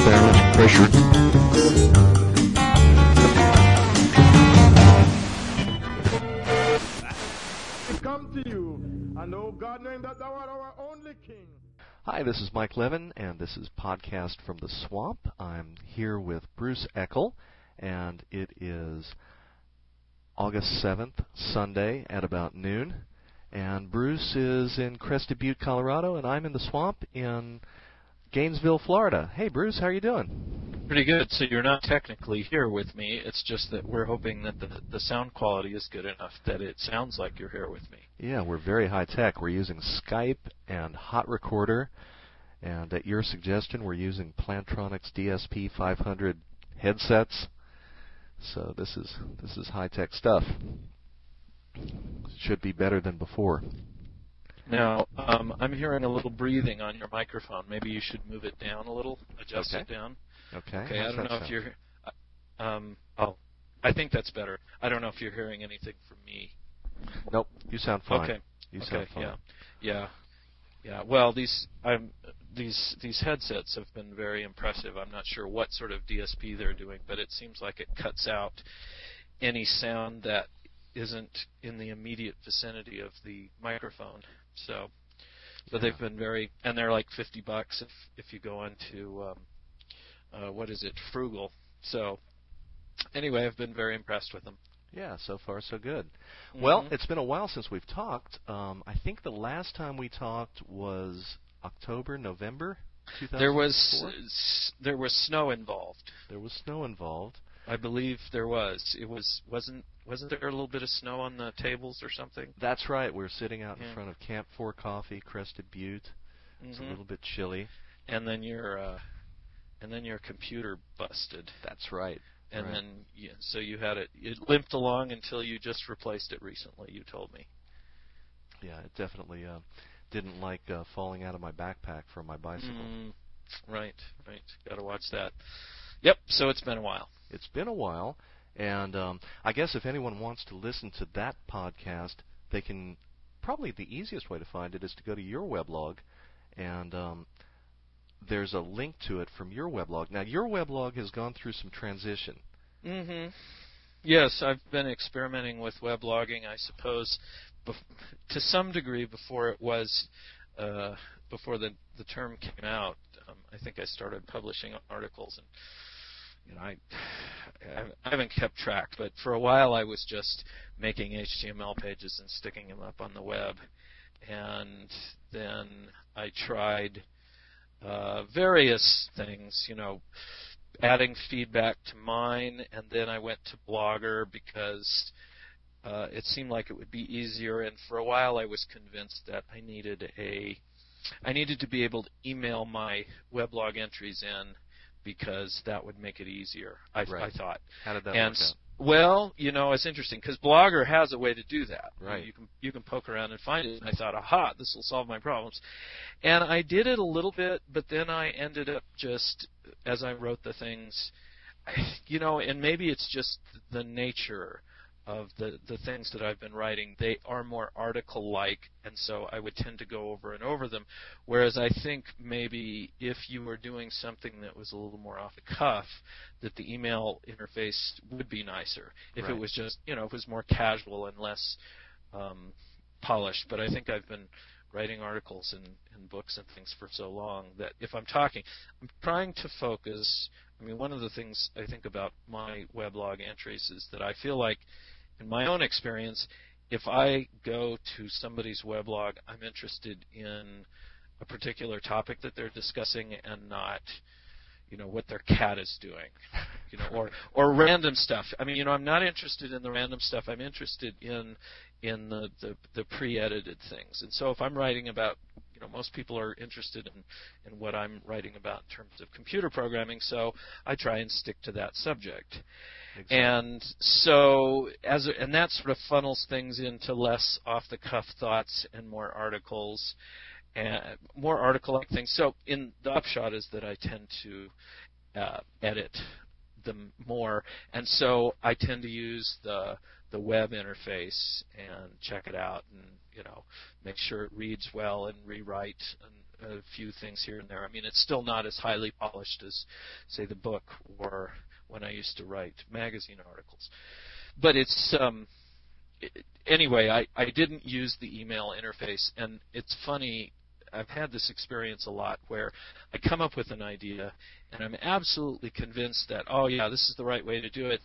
atmospheric pressure. come to you, and oh God, knowing that thou art our only King. Hi, this is Mike Levin, and this is Podcast from the Swamp. I'm here with Bruce Eckel, and it is August 7th, Sunday, at about noon. And Bruce is in Crested Butte, Colorado, and I'm in the swamp in Gainesville, Florida. Hey, Bruce, how are you doing? Pretty good. So you're not technically here with me. It's just that we're hoping that the the sound quality is good enough that it sounds like you're here with me. Yeah, we're very high tech. We're using Skype and HotRecorder, and at your suggestion, we're using Plantronics DSP 500 headsets. So this is this is high tech stuff. Should be better than before. Now, um, I'm hearing a little breathing on your microphone. Maybe you should move it down a little, adjust Okay. it down. Okay. Okay, I don't know if you're. uh, Um, oh, I think that's better. I don't know if you're hearing anything from me. Nope, you sound fine. Okay. You sound okay. fine. Yeah. Yeah. Yeah. Well, these I'm these these headsets have been very impressive. I'm not sure what sort of DSP they're doing, but it seems like it cuts out any sound that isn't in the immediate vicinity of the microphone. So, but Yeah. they've been very, and they're like 50 bucks if if you go into um, uh, what is it, Froogle. So, anyway, I've been very impressed with them. Yeah, so far so good. Well, Mhm. it's been a while since we've talked. Um, I think the last time we talked was October, November, 2004. there was there was snow involved. there was snow involved. I believe there was. It was wasn't wasn't there a little bit of snow on the tables or something? That's right. We were sitting out in front of Camp Four Coffee, Crested Butte. It's a Mhm. little bit chilly. And then your uh, and then your computer busted, That's right. and Right. then you, so you had it. It limped along until you just replaced it recently. You told me. Yeah, it definitely uh, didn't like uh, falling out of my backpack from my bicycle. Mm, right, right. Got to watch that. Yep. So it's been a while. It's been a while, and um, I guess if anyone wants to listen to that podcast, they can. Probably the easiest way to find it is to go to your weblog, and um, there's a link to it from your weblog. Now, your weblog has gone through some transition. Mm-hmm. Yes, I've been experimenting with weblogging, I suppose, bef- to some degree before it was, uh, before the the term came out. Um, I think I started publishing articles, and you know, I I haven't kept track, but for a while I was just making HTML pages and sticking them up on the web, and then I tried uh, various things, you know, adding feedback to mine, and then I went to Blogger because uh, it seemed like it would be easier. And for a while, I was convinced that I needed a, I needed to be able to email my weblog entries in because that would make it easier. I, Right. I thought. How did that and work out? well, you know, it's interesting because Blogger has a way to do that. Right. You can you can poke around and find it. And I thought, aha, this will solve my problems. And I did it a little bit, but then I ended up just as I wrote the things, you know, and maybe it's just the nature of the the things that I've been writing. They are more article-like, and so I would tend to go over and over them. Whereas I think maybe if you were doing something that was a little more off the cuff, that the email interface would be nicer. If Right. it was just, you know, if it was more casual and less um, polished. But I think I've been writing articles and, and books and things for so long that if I'm talking, I'm trying to focus. I mean, one of the things I think about my weblog entries is that I feel like, in my own experience, if I go to somebody's weblog, I'm interested in a particular topic that they're discussing and not you know what their cat is doing you know or or random stuff. I mean you know i'm not interested in the random stuff. I'm interested in in the the, the pre-edited things. And so if i'm writing about you know most people are interested in in what i'm writing about in terms of computer programming so i try and stick to that subject Exactly. and so as and that sort of funnels things into less off the cuff thoughts and more articles and more article like things. So in the upshot is that I tend to uh, edit them more, and so I tend to use the the web interface and check it out, and you know make sure it reads well and rewrite and a few things here and there. I mean, it's still not as highly polished as, say, the book or when I used to write magazine articles. But it's um, it, anyway. I I didn't use the email interface, and it's funny. I've had this experience a lot where I come up with an idea and I'm absolutely convinced that oh yeah this is the right way to do it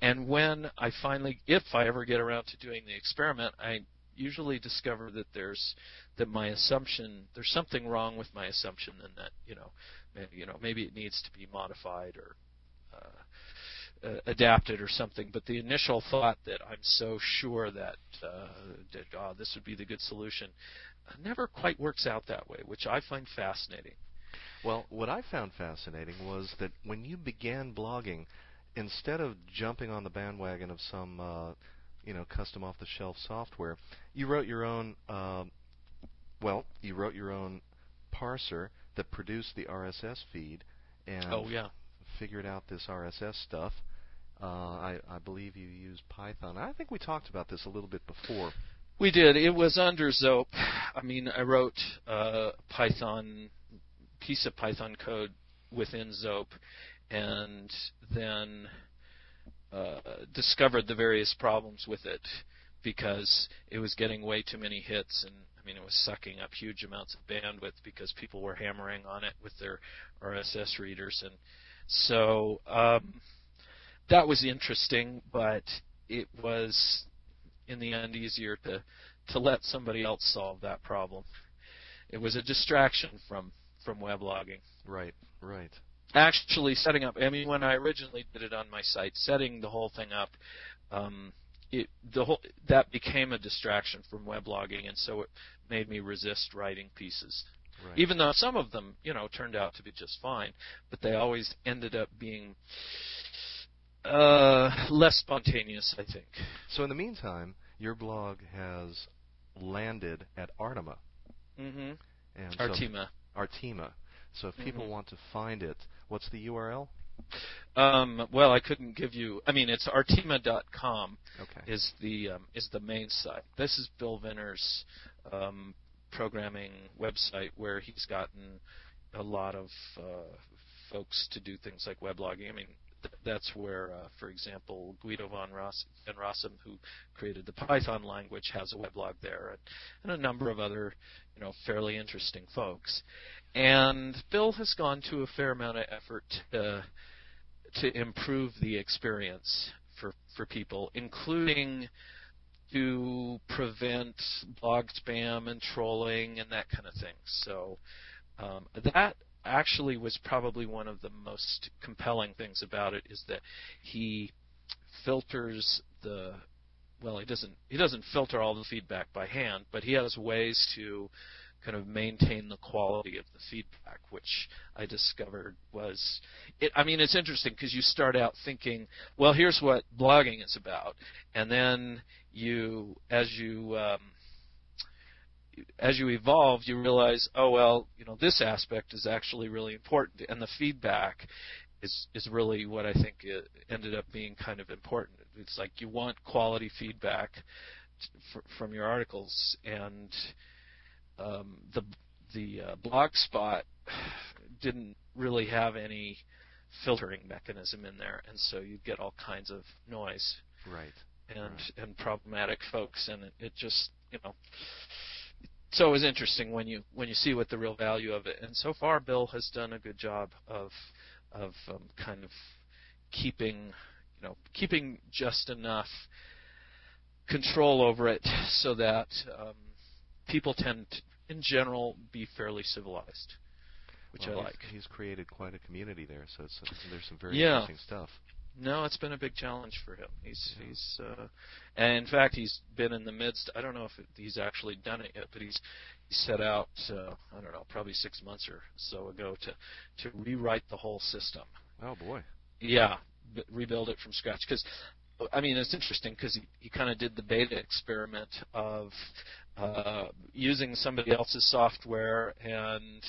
and when I finally if I ever get around to doing the experiment I usually discover that there's that my assumption there's something wrong with my assumption and that you know maybe, you know maybe it needs to be modified or uh, uh, adapted or something but the initial thought that I'm so sure that, uh, that oh, this would be the good solution never quite works out that way which I find fascinating well what I found fascinating was that when you began blogging instead of jumping on the bandwagon of some uh, you know custom off the shelf software. You wrote your own. Uh, well, you wrote your own parser that produced the RSS feed and oh yeah, figured out this RSS stuff. Uh, I, I believe you used Python. I think we talked about this a little bit before. We did. It was under Zope. I mean, I wrote a Python piece of Python code within Zope, and then uh, discovered the various problems with it because it was getting way too many hits and I mean it was sucking up huge amounts of bandwidth because people were hammering on it with their RSS readers and so um, that was interesting but it was in the end easier to to let somebody else solve that problem. It was a distraction from from weblogging. Right, right actually setting up. I mean, when I originally did it on my site, setting the whole thing up, um, it the whole that became a distraction from weblogging, and so it made me resist writing pieces. Right. Even though some of them, you know, turned out to be just fine, but they always ended up being uh, less spontaneous, I think. So in the meantime, your blog has landed at Artima. Mm-hmm. And Artima. So, Artima. So if people mm-hmm. want to find it, what's the URL? Um, well, I couldn't give you. I mean, it's artima.com. Okay. Is the um, is the main site. This is Bill Venners' um, programming website where he's gotten a lot of uh, folks to do things like weblogging. I mean, th- that's where, uh, for example, Guido von Ross van Rossum, who created the Python language, has a weblog there, and, and a number of other, you know, fairly interesting folks. And Bill has gone to a fair amount of effort to, to improve the experience for, for people, including to prevent blog spam and trolling and that kind of thing. So um, that actually was probably one of the most compelling things about it is that he filters the well he doesn't he doesn't filter all the feedback by hand but he has ways to kind of maintain the quality of the feedback, which I discovered was it. I mean, it's interesting because you start out thinking, well, here's what blogging is about, and then you, as you um, as you evolve, you realize, oh well, you know, this aspect is actually really important, and the feedback is is really what I think ended up being kind of important. It's like you want quality feedback from your articles, and um, the the uh, blog spot didn't really have any filtering mechanism in there, and so you get all kinds of noise. Right. And right. and problematic folks, and it, it just you know. So it was interesting when you when you see what the real value of it. And so far, Bill has done a good job of of um, kind of keeping you know keeping just enough control over it so that um, people tend to, in general, be fairly civilized, which well, I like. He's created quite a community there, so it's, there's some very yeah. interesting stuff. No, it's been a big challenge for him. He's yeah. he's uh, and in fact he's been in the midst. I don't know if it, he's actually done it yet, but he's he set out uh, I don't know probably six months or so ago to to rewrite the whole system. Oh boy. Yeah, b- rebuild it from scratch because I mean, it's interesting because he, he kind of did the beta experiment of uh, using somebody else's software and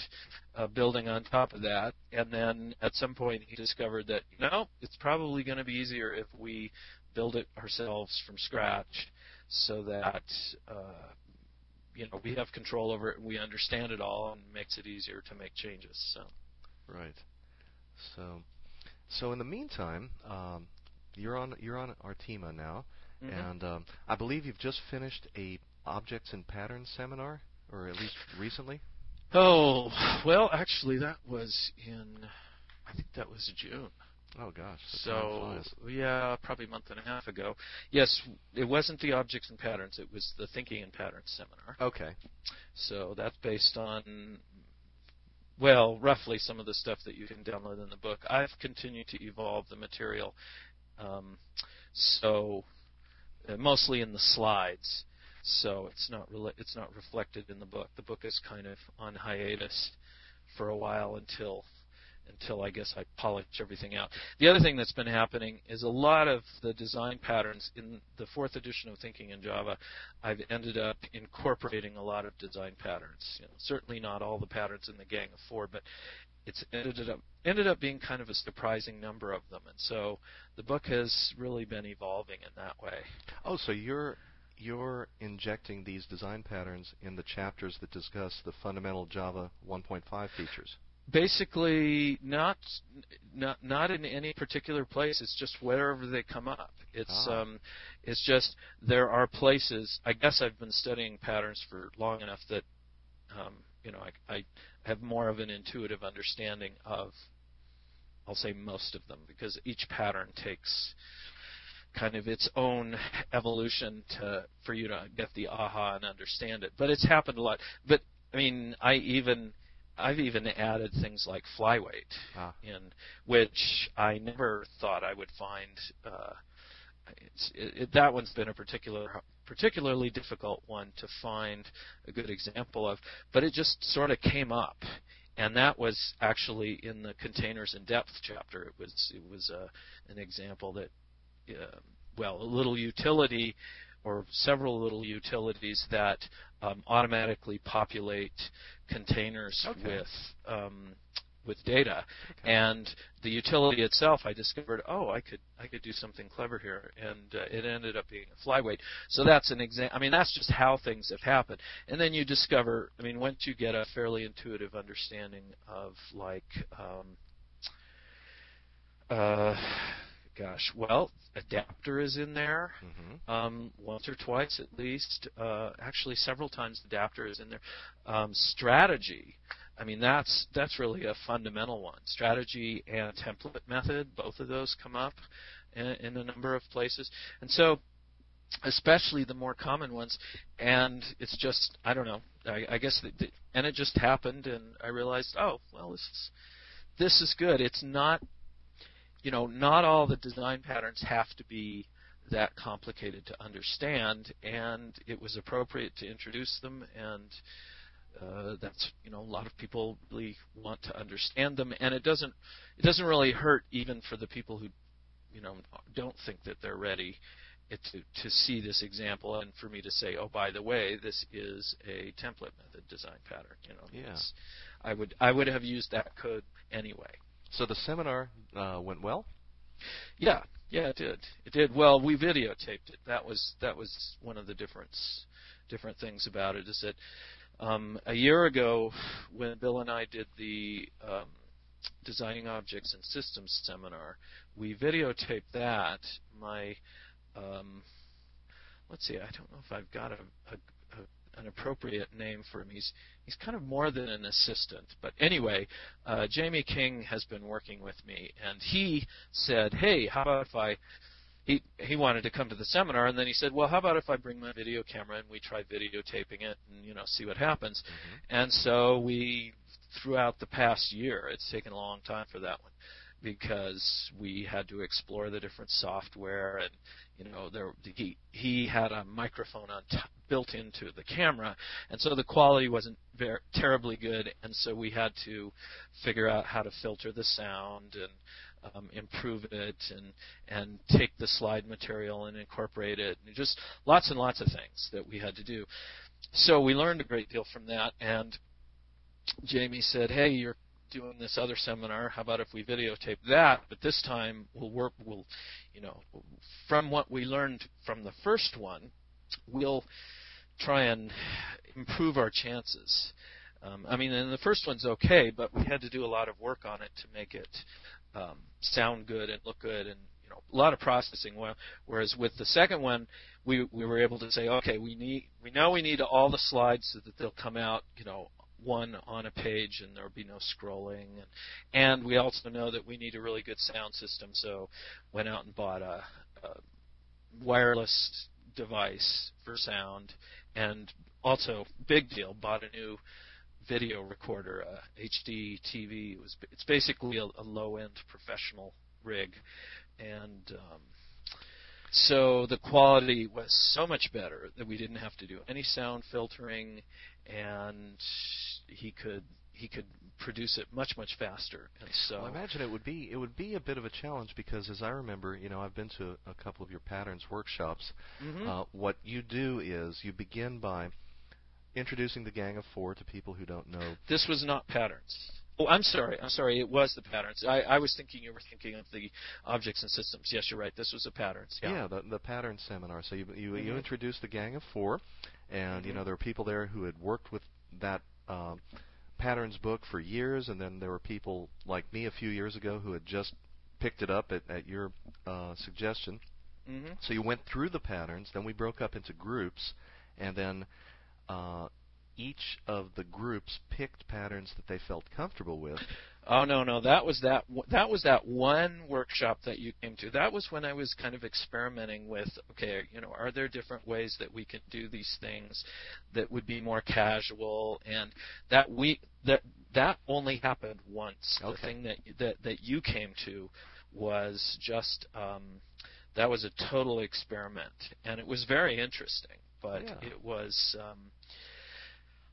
uh, building on top of that. And then at some point he discovered that, you no, know, it's probably going to be easier if we build it ourselves from scratch so that uh, you know we have control over it and we understand it all and makes it easier to make changes. So. Right. So, so in the meantime, um, you're on you're on Artima now, Mhm. and um, I believe you've just finished a objects and patterns seminar, or at least recently. Oh well, actually that was in I think that was June. Oh gosh. So yeah, probably a month and a half ago. Yes, it wasn't the objects and patterns; it was the thinking and patterns seminar. Okay. So that's based on, well, roughly some of the stuff that you can download in the book. I've continued to evolve the material, um, so uh, mostly in the slides. So it's not rela- it's not reflected in the book. The book is kind of on hiatus for a while until until I guess I polish everything out. The other thing that's been happening is a lot of the design patterns in the fourth edition of Thinking in Java. I've ended up incorporating a lot of design patterns. You know, certainly not all the patterns in the Gang of Four, but it's ended up ended up being kind of a surprising number of them. And so the book has really been evolving in that way. Oh, so you're you're injecting these design patterns in the chapters that discuss the fundamental Java 1.5 features. basically not not not in any particular place it's just wherever they come up it's Ah. um it's just there are places i guess i've been studying patterns for long enough that um you know i i have more of an intuitive understanding of i'll say most of them because each pattern takes kind of its own evolution to for you to get the aha and understand it but it's happened a lot but i mean i even I've even added things like flyweight Ah. in, which I never thought I would find. Uh, it's, it, it, that one's been a particular, particularly difficult one to find a good example of, but it just sort of came up, and that was actually in the containers in depth chapter. It was it was uh, an example that, uh, well, a little utility or several little utilities that um, automatically populate containers Okay. with um, with data. Okay. And the utility itself, I discovered, oh, I could I could do something clever here, and uh, it ended up being a flyweight. So that's an example. I mean, that's just how things have happened. And then you discover, I mean, once you get a fairly intuitive understanding of like. Um, uh, gosh, well, adapter is in there hmm um, once or twice at least. Uh, actually, several times the adapter is in there. Um, strategy. I mean, that's that's really a fundamental one. Strategy and template method, both of those come up in, in a number of places, and so especially the more common ones. And it's just I don't know. I, I guess the, the, and it just happened, and I realized, oh well, this is this is good. It's not you know, not all the design patterns have to be that complicated to understand, and it was appropriate to introduce them, and uh, that's you know a lot of people really want to understand them, and it doesn't it doesn't really hurt even for the people who you know don't think that they're ready it, to to see this example, and for me to say, oh by the way, this is a template method design pattern. You know, Yeah. I would I would have used that code anyway. So the seminar uh, went well. Yeah, yeah, it did. It did. Well, we videotaped it. That was that was one of the difference different things about it is that um, a year ago when Bill and I did the um, designing objects and systems seminar, we videotaped that. My um, let's see, I don't know if I've got a, a, a an appropriate name for him. He's he's kind of more than an assistant, but anyway, uh, Jamie King has been working with me, and he said, "Hey, how about if I?" He he wanted to come to the seminar, and then he said, "Well, how about if I bring my video camera and we try videotaping it and you know see what happens?" Mm-hmm. And so we, throughout the past year, it's taken a long time for that one because we had to explore the different software and you know there he he had a microphone on t- built into the camera and so the quality wasn't very terribly good and so we had to figure out how to filter the sound and um, improve it and and take the slide material and incorporate it and just lots and lots of things that we had to do so we learned a great deal from that and Jamie said hey you're doing this other seminar. How about if we videotape that? But this time we'll work. We'll, you know, from what we learned from the first one, we'll try and improve our chances. Um, I mean, and the first one's okay, but we had to do a lot of work on it to make it um, sound good and look good, and you know, a lot of processing. Whereas with the second one, we we were able to say, okay, we need we know we need all the slides so that they'll come out, you know, one on a page and there'll be no scrolling. And and we also know that we need a really good sound system. So went out and bought a, a wireless device for sound. And also big deal bought a new video recorder, a HD TV. It was it's basically a, a low end professional rig, and um, so the quality was so much better that we didn't have to do any sound filtering, and he could he could produce it much much faster. And so well, I imagine it would be it would be a bit of a challenge because as I remember, you know, I've been to a couple of your patterns workshops. Mm-hmm. Uh, what you do is you begin by introducing the Gang of Four to people who don't know. This was not patterns. Oh, I'm sorry. I'm sorry. It was the patterns. I, I was thinking you were thinking of the objects and systems. Yes, you're right. This was the patterns. Yeah, yeah the the pattern seminar. So you you, mm-hmm. you introduce the Gang of Four, and mm-hmm. you know there were people there who had worked with that. Um, patterns book for years, and then there were people like me a few years ago who had just picked it up at, at your uh, suggestion. Mm-hmm. So you went through the patterns, then we broke up into groups, and then uh, each of the groups picked patterns that they felt comfortable with. Oh no, no, that was that that was that one workshop that you came to. That was when I was kind of experimenting with okay, you know, are there different ways that we can do these things that would be more casual and that we that that only happened once. Okay. The thing that that that you came to was just um that was a total experiment and it was very interesting, but yeah. it was um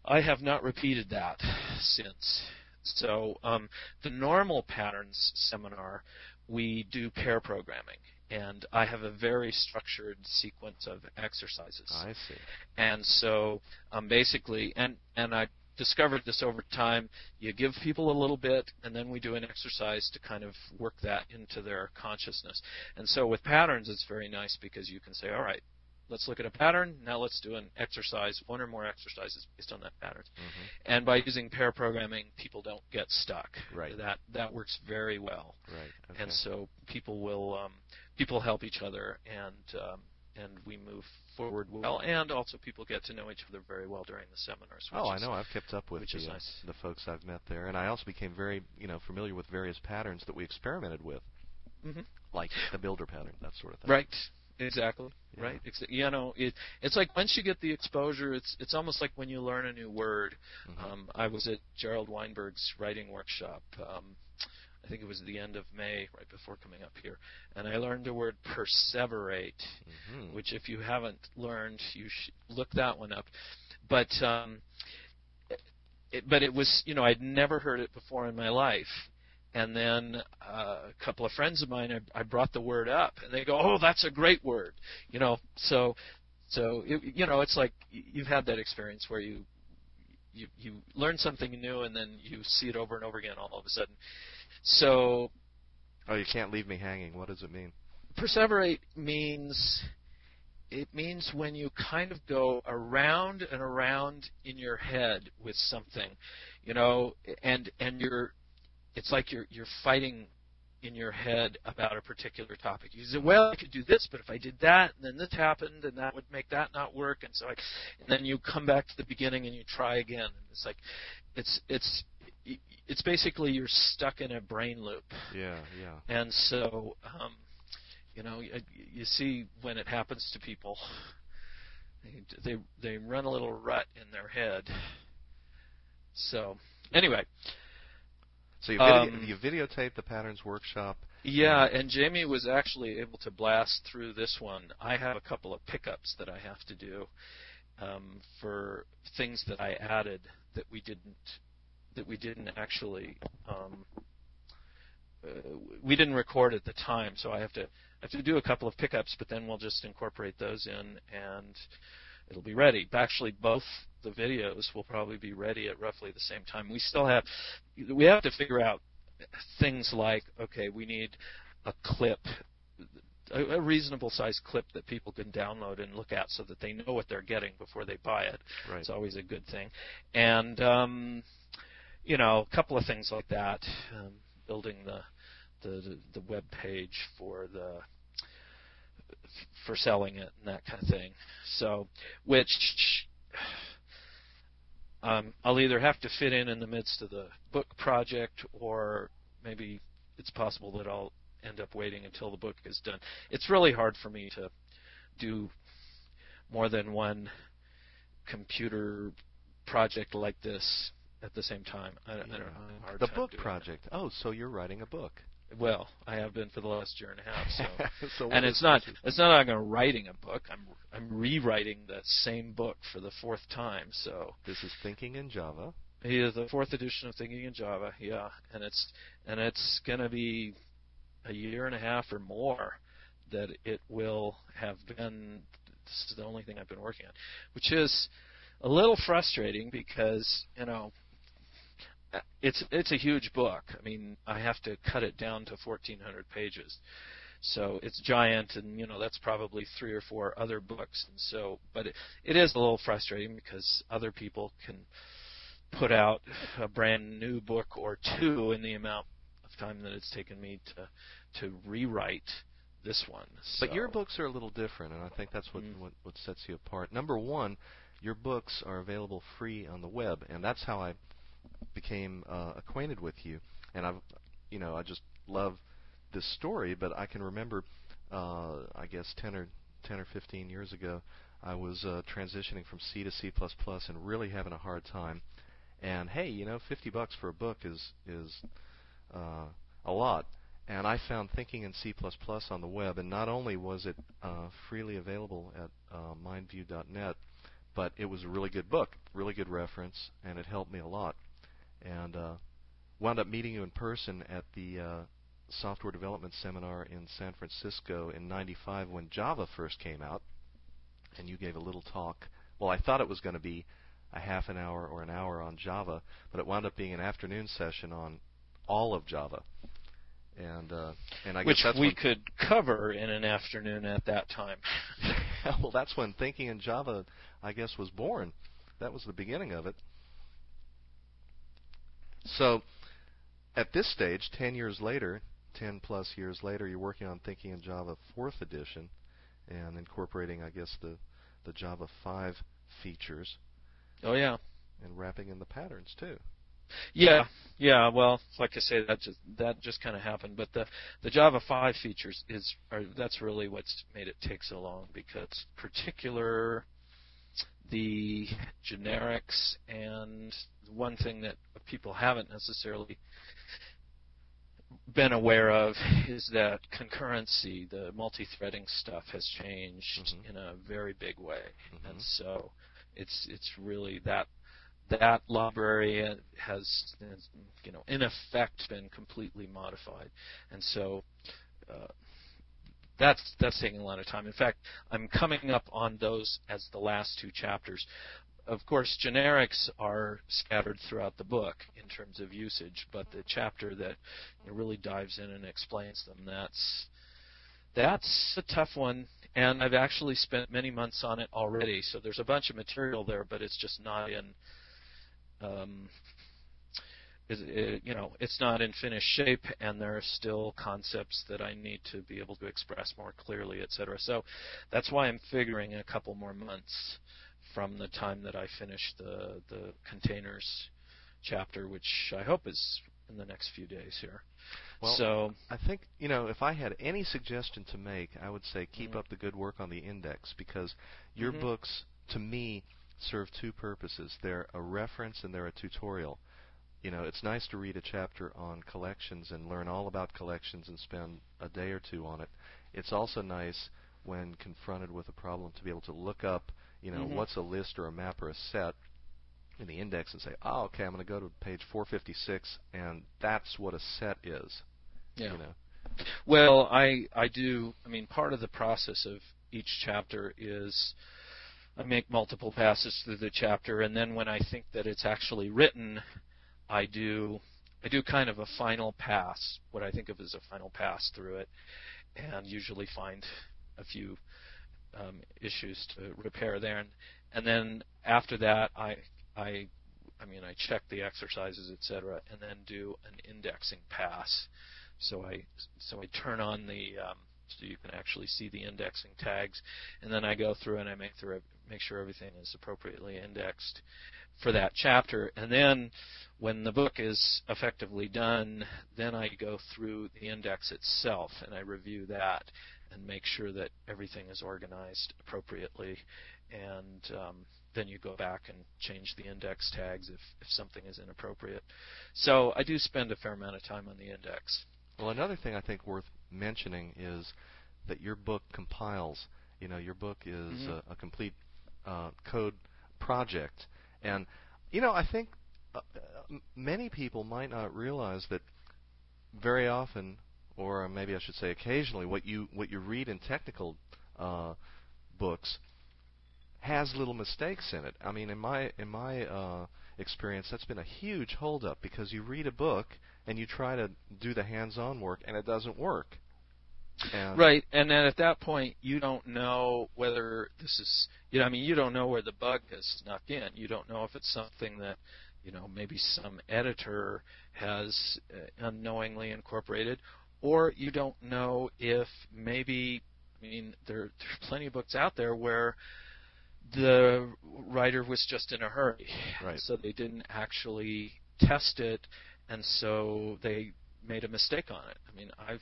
I have not repeated that since. So um, the normal patterns seminar, we do pair programming, and I have a very structured sequence of exercises. I see. And so um, basically, and and I discovered this over time. You give people a little bit, and then we do an exercise to kind of work that into their consciousness. And so with patterns, it's very nice because you can say, all right, let's look at a pattern. Now let's do an exercise, one or more exercises based on that pattern. Mm-hmm. And by using pair programming, people don't get stuck. Right. That that works very well. Right. Okay. And so people will um, people help each other and um, and we move forward well. And also people get to know each other very well during the seminars. Oh, I know. I've kept up with the, is uh, nice. the folks I've met there, and I also became very you know familiar with various patterns that we experimented with, hmm like the builder pattern, that sort of thing. Right. Exactly. Yeah. Right. You know, it, it's like once you get the exposure, it's it's almost like when you learn a new word. Mhm. Um, I was at Gerald Weinberg's writing workshop. Um, I think it was the end of May, right before coming up here, and I learned the word perseverate, Mhm. which if you haven't learned, you should look that one up. But um, it, but it was you know I'd never heard it before in my life, and then uh, a couple of friends of mine I, I brought the word up, and they go, "Oh, that's a great word," you know. So so it, you know it's like you've had that experience where you you you learn something new and then you see it over and over again all of a sudden. So Oh, you can't leave me hanging. What does it mean? perseverate means it means when you kind of go around and around in your head with something you know and and you're it's like you're you're fighting in your head about a particular topic you say well i could do this but if i did that and then this happened and that would make that not work and so I, and then you come back to the beginning and you try again and it's like it's it's it's basically you're stuck in a brain loop Yeah, yeah. and so, um, you know, you, you see when it happens to people, they they run a little rut in their head. So, anyway, So you, video, Um, you videotape the patterns workshop. yeah, and Jamie was actually able to blast through this one. I have a couple of pickups that I have to do um, for things that I added that we didn't that we didn't actually um, uh, we didn't record at the time, so I have to I have to do a couple of pickups, but then we'll just incorporate those in and it'll be ready. Actually, both the videos will probably be ready at roughly the same time. We still have we have to figure out things like okay, we need a clip a, a reasonable size clip that people can download and look at so that they know what they're getting before they buy it. Right. It's always a good thing. And um, you know, a couple of things like that. Um, building the the the web page for the for selling it and that kind of thing. So, which um, I'll either have to fit in in the midst of the book project, or maybe it's possible that I'll end up waiting until the book is done. It's really hard for me to do more than one computer project like this at the same time. I, I don't know. the book project. Oh, so you're writing a book. Well, I have been for the last year and a half. So, so and it's not it's not like I'm writing a book. I'm I'm rewriting the same book for the fourth time. So This is thinking in Java. yeah, the fourth edition of Thinking in Java. Yeah, and it's and it's gonna be a year and a half or more that it will have been. This is the only thing I've been working on, which is a little frustrating because you know it's it's a huge book. I mean, I have to cut it down to 1,400 pages, so it's giant, and you know that's probably three or four other books. And so, but it, it is a little frustrating because other people can put out a brand new book or two in the amount of time that it's taken me to to rewrite this one. But your books are a little different, and I think that's what, Mm. what what sets you apart. Number one, your books are available free on the web, and that's how I became uh, acquainted with you. And I've, you know, I just love this story. But I can remember, uh, I guess ten or ten or fifteen years ago, I was uh, transitioning from C to C++ and really having a hard time. And hey, you know, 50 bucks for a book is is uh, a lot. And I found Thinking in C++ on the web, and not only was it uh, freely available at uh, mindview.net, but it was a really good book, really good reference, and it helped me a lot. And uh, wound up meeting you in person at the uh, software development seminar in San Francisco in '95 when Java first came out, and you gave a little talk. Well, I thought it was going to be a half an hour or an hour on Java, but it wound up being an afternoon session on all of Java. And uh, and I guess which that's we could cover in an afternoon at that time. well, that's when thinking in Java, I guess, was born. That was the beginning of it. So, at this stage, 10 years later, 10 plus years later, you're working on Thinking in Java 4th edition and incorporating, I guess, the, the Java 5 features Oh yeah, and wrapping in the patterns, too. yeah, yeah. Well, like I say, that just that just kind of happened. But the the Java 5 features is are, that's really what's made it take so long because particular the generics and one thing that people haven't necessarily been aware of is that concurrency, the multi-threading stuff has changed Mhm. in a very big way, Mhm. and so it's it's really that that library has, has you know in effect been completely modified, and so. Uh, that's that's taking a lot of time. In fact, I'm coming up on those as the last two chapters. Of course, generics are scattered throughout the book in terms of usage, but the chapter that really dives in and explains them that's that's a tough one. And I've actually spent many months on it already. So there's a bunch of material there, but it's just not in. Um, it, you know, it's not in finished shape, and there are still concepts that I need to be able to express more clearly, et cetera. So that's why I'm figuring a couple more months from the time that I finish the the containers chapter, which I hope is in the next few days here. Well, so I think you know if I had any suggestion to make, I would say keep Mhm. up the good work on the index because your Mhm. books, to me, serve two purposes. They're a reference and they're a tutorial. You know, it's nice to read a chapter on collections and learn all about collections and spend a day or two on it. It's also nice when confronted with a problem to be able to look up, you know, Mhm. what's a list or a map or a set in the index and say, oh, okay, I'm going to go to page 456, and that's what a set is. yeah. You know. Well, I I do. I mean, part of the process of each chapter is I make multiple passes through the chapter, and then when I think that it's actually written, I do I do kind of a final pass, what I think of as a final pass through it, and usually find a few um, issues to repair there. And, and then after that, I I I mean I check the exercises, etc., and then do an indexing pass. So I so I turn on the um, so you can actually see the indexing tags, and then I go through and I make through make sure everything is appropriately indexed for that chapter, and then when the book is effectively done, then I go through the index itself and I review that and make sure that everything is organized appropriately, and um, then you go back and change the index tags if, if something is inappropriate. So I do spend a fair amount of time on the index. Well, another thing I think worth mentioning is that your book compiles. You know, your book is mm-hmm. a, a, complete uh, code project, and you know, I think uh, many people might not realize that very often, or maybe I should say occasionally, what you what you read in technical uh, books has little mistakes in it. I mean, in my in my uh, experience, that's been a huge holdup because you read a book and you try to do the hands-on work and it doesn't work. And right, and then at that point, you don't know whether this is, you know, I mean, you don't know where the bug has snuck in. You don't know if it's something that, you know, maybe some editor has uh, unknowingly incorporated, or you don't know if maybe, I mean, there, there are plenty of books out there where the writer was just in a hurry, right. so they didn't actually test it, and so they made a mistake on it. I mean, I've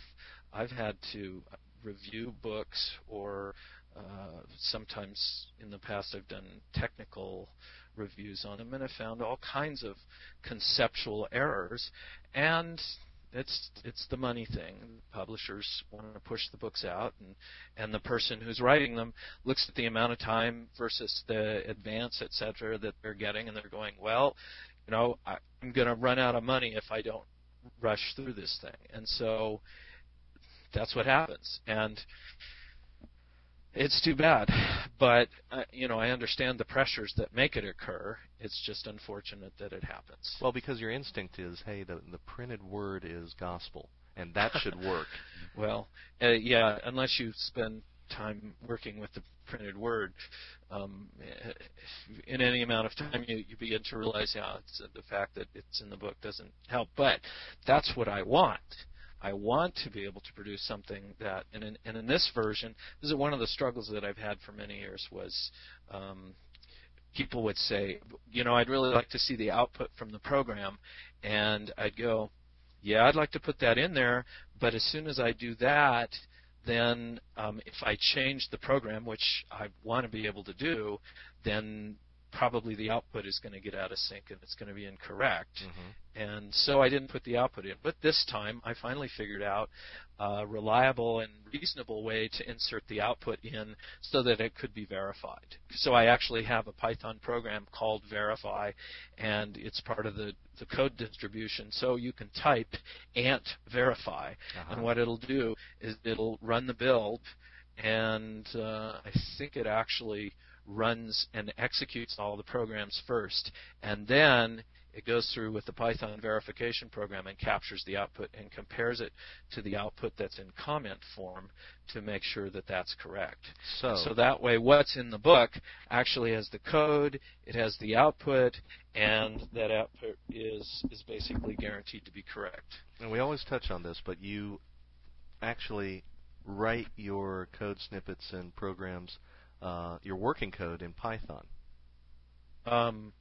I've had to review books or uh, sometimes in the past I've done technical reviews on them and I've found all kinds of conceptual errors and it's it's the money thing. Publishers want to push the books out, and and the person who's writing them looks at the amount of time versus the advance, et cetera, that they're getting, and they're going, well, you know, I, I'm going to run out of money if I don't rush through this thing, and so that's what happens. And it's too bad, but uh, you know I understand the pressures that make it occur. It's just unfortunate that it happens. Well, because your instinct is, hey, the the printed word is gospel, and that should work. well, uh, yeah, unless you spend time working with the printed word, um, in any amount of time you, you begin to realize, yeah, it's, uh, the fact that it's in the book doesn't help. But that's what I want. I want to be able to produce something that, and in, and in this version, this is one of the struggles that I've had for many years was um, people would say, you know, I'd really like to see the output from the program, and I'd go, yeah, I'd like to put that in there, but as soon as I do that, then um, if I change the program, which I want to be able to do, then probably the output is going to get out of sync and it's going to be incorrect. Mm-hmm. And so I didn't put the output in. But this time I finally figured out a reliable and reasonable way to insert the output in so that it could be verified. So I actually have a Python program called Verify and it's part of the, the code distribution. So you can type ant verify uh-huh. and what it'll do is it'll run the build and uh, I think it actually runs and executes all the programs first, and then it goes through with the Python verification program and captures the output and compares it to the output that's in comment form to make sure that that's correct. So, so that way, what's in the book actually has the code, it has the output, and that output is is basically guaranteed to be correct. And we always touch on this, but you actually write your code snippets and programs uh, your working code in Python. Um,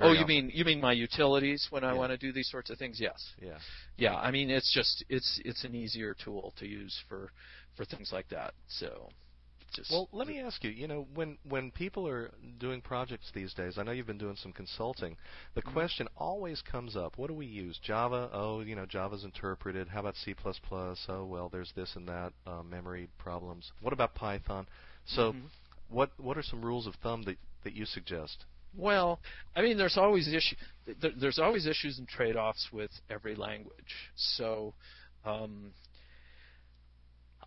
oh, you often. mean you mean my utilities when I want to do these sorts of things? Yes. Yeah. Yeah. I mean, it's just it's it's an easier tool to use for for things like that. So. Just well, let me ask you. You know, when when people are doing projects these days, I know you've been doing some consulting. The mm-hmm. question always comes up: What do we use? Java? Oh, you know, Java's interpreted. How about C++? Oh, well, there's this and that uh, memory problems. What about Python? So, mm-hmm. What what are some rules of thumb that that you suggest? Well, I mean, there's always issue. There's always issues and trade-offs with every language. So, um,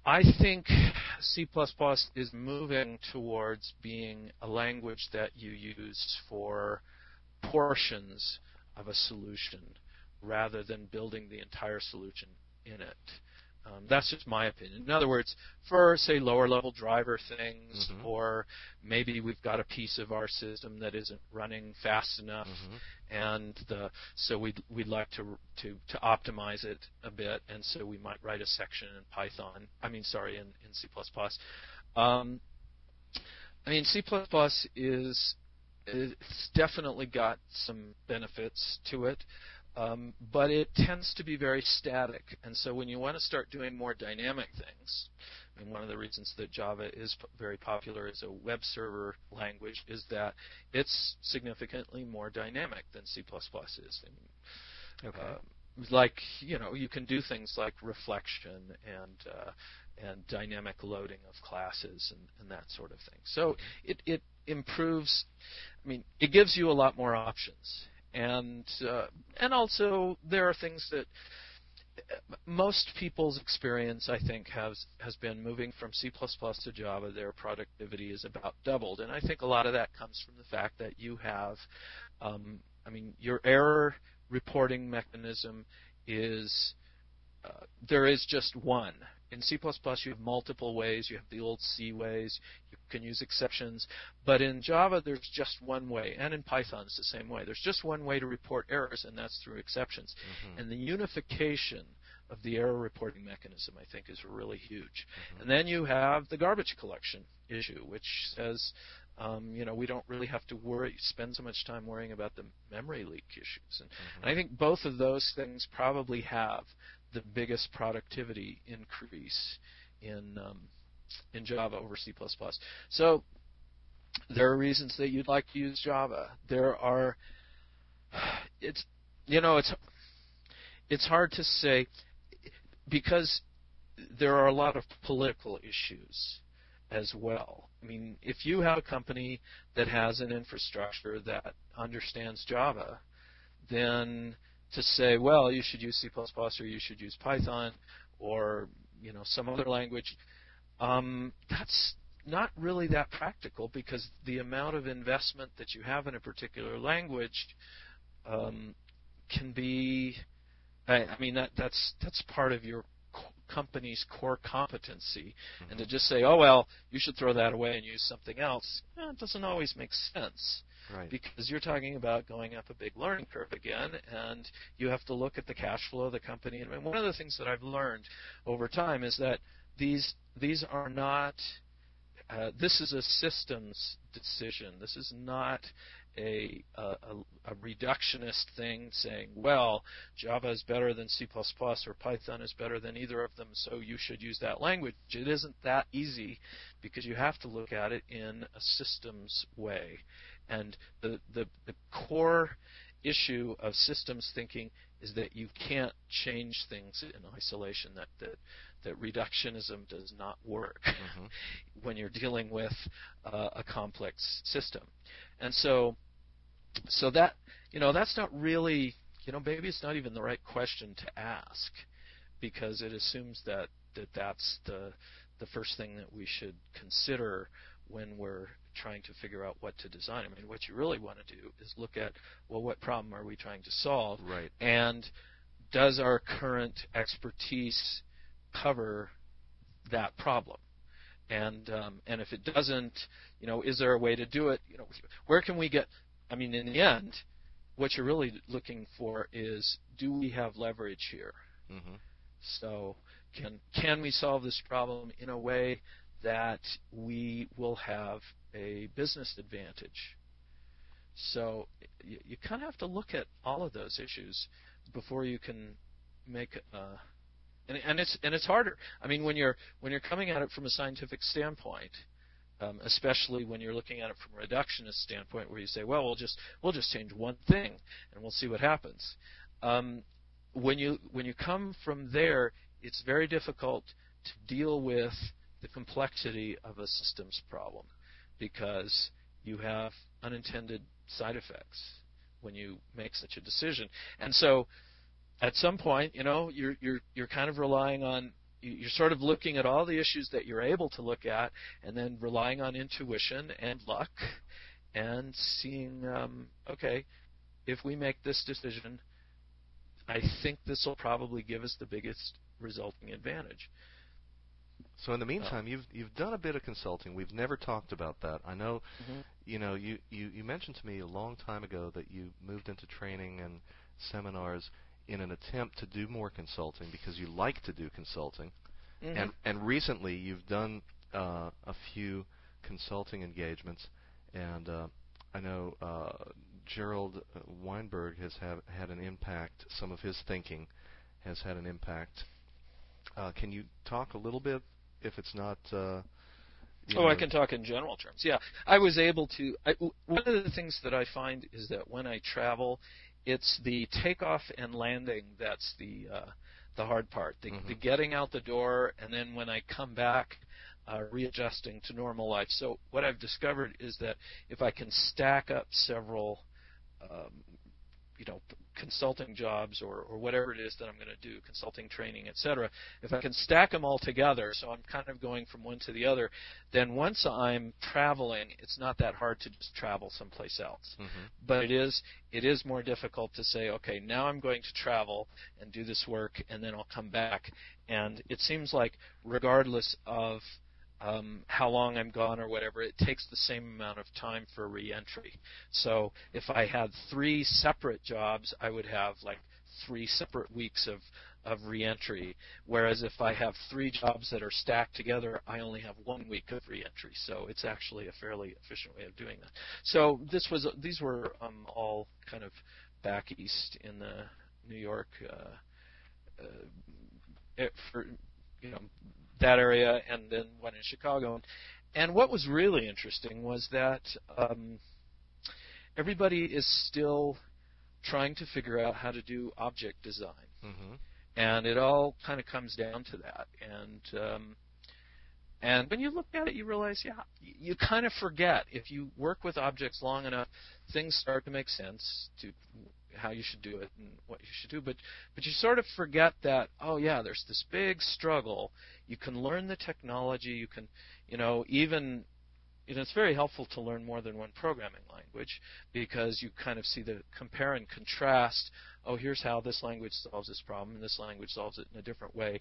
I think C++ is moving towards being a language that you use for portions of a solution rather than building the entire solution in it. Um, that's just my opinion. In other words, for say lower level driver things, Mhm. or maybe we've got a piece of our system that isn't running fast enough, Mhm. and the so we'd we'd like to to to optimize it a bit, and so we might write a section in Python. I mean, sorry, in in C++. Um, I mean, C++ is it's definitely got some benefits to it. Um, but it tends to be very static. And so when you want to start doing more dynamic things, I mean, one of the reasons that Java is p- very popular as a web server language is that it's significantly more dynamic than C++ is. Mean, Okay. uh, like you know, you can do things like reflection and uh, and dynamic loading of classes and, and that sort of thing. So it it improves. I mean, it gives you a lot more options, and uh, and also there are things that most people's experience, I think, has has been moving from C++ to Java. Their productivity is about doubled, and I think a lot of that comes from the fact that you have, um, I mean, your error reporting mechanism is uh, there is just one. In C++, you have multiple ways. You have the old C ways. You can use exceptions. But in Java, there's just one way. And in Python, it's the same way. There's just one way to report errors, and that's through exceptions. Mhm. And the unification of the error reporting mechanism, I think, is really huge. Mhm. And then you have the garbage collection issue, which says, um, you know, we don't really have to worry, spend so much time worrying about the memory leak issues. And, and I think both of those things probably have the biggest productivity increase in um, in Java over C++. So there are reasons that you'd like to use Java. There are it's you know it's it's hard to say because there are a lot of political issues as well. I mean, if you have a company that has an infrastructure that understands Java, then to say, well, you should use C++ or you should use Python or you know some other language, um, that's not really that practical because the amount of investment that you have in a particular language um, can be. I, I mean that that's that's part of your co- company's core competency, and to just say, oh well, you should throw that away and use something else, eh, it doesn't always make sense Right. because you're talking about going up a big learning curve again, and you have to look at the cash flow of the company. And one of the things that I've learned over time is that these these are not. Uh, this is a systems decision. This is not a, a, a, a reductionist thing saying, well, Java is better than C++ or Python is better than either of them, so you should use that language. It isn't that easy because you have to look at it in a systems way. And the, the, the core issue of systems thinking is that you can't change things in isolation. That that, that reductionism does not work Mhm. when you're dealing with uh, a complex system. And so, so that you know that's not really you know maybe it's not even the right question to ask because it assumes that that that's the the first thing that we should consider when we're trying to figure out what to design. I mean, what you really want to do is look at, well, what problem are we trying to solve, Right. and does our current expertise cover that problem? And um, and if it doesn't, you know, is there a way to do it? You know, where can we get? I mean, in the end, what you're really looking for is, do we have leverage here? Mhm. So can can we solve this problem in a way that we will have a business advantage? So you, you kind of have to look at all of those issues before you can make uh, and, and it's and it's harder. I mean, when you're when you're coming at it from a scientific standpoint, um, especially when you're looking at it from a reductionist standpoint, where you say, well, we'll just we'll just change one thing and we'll see what happens. Um, when you when you come from there, it's very difficult to deal with the complexity of a systems problem because you have unintended side effects when you make such a decision. And so at some point, you know, you're you're you're kind of relying on you're sort of looking at all the issues that you're able to look at and then relying on intuition and luck and seeing um, okay, if we make this decision, I think this will probably give us the biggest resulting advantage. So in the meantime, you've you've done a bit of consulting. We've never talked about that. I know, Mhm. you know, you, you you mentioned to me a long time ago that you moved into training and seminars in an attempt to do more consulting because you like to do consulting. Mhm. And and recently you've done uh, a few consulting engagements, and uh, I know uh, Gerald Weinberg has have, had an impact. Some of his thinking has had an impact. Uh, can you talk a little bit, if it's not? Uh, Oh, know- I can talk in general terms. Yeah, I was able to. I, one of the things that I find is that when I travel, it's the takeoff and landing that's the uh, the hard part. The, Mhm. the getting out the door, and then when I come back, uh, readjusting to normal life. So what I've discovered is that if I can stack up several, um, you know, consulting jobs or, or whatever it is that I'm going to do, consulting training, etc. If I can stack them all together, so I'm kind of going from one to the other, then once I'm traveling, it's not that hard to just travel someplace else. Mhm. But it is it is more difficult to say, okay, now I'm going to travel and do this work, and then I'll come back. And it seems like regardless of um, how long I'm gone or whatever, it takes the same amount of time for reentry. So if I had three separate jobs, I would have like three separate weeks of of reentry. Whereas if I have three jobs that are stacked together, I only have one week of reentry. So it's actually a fairly efficient way of doing that. So this was these were um, all kind of back east in the New York uh, uh, for you know that area, and then one in Chicago. And what was really interesting was that um, everybody is still trying to figure out how to do object design Mhm. and it all kind of comes down to that. And um, and when you look at it, you realize, yeah, you kind of forget if you work with objects long enough, things start to make sense to how you should do it and what you should do. But but you sort of forget that, oh yeah, there's this big struggle. You can learn the technology. You can, you know, even you know, it's very helpful to learn more than one programming language because you kind of see the compare and contrast. Oh, here's how this language solves this problem, and this language solves it in a different way.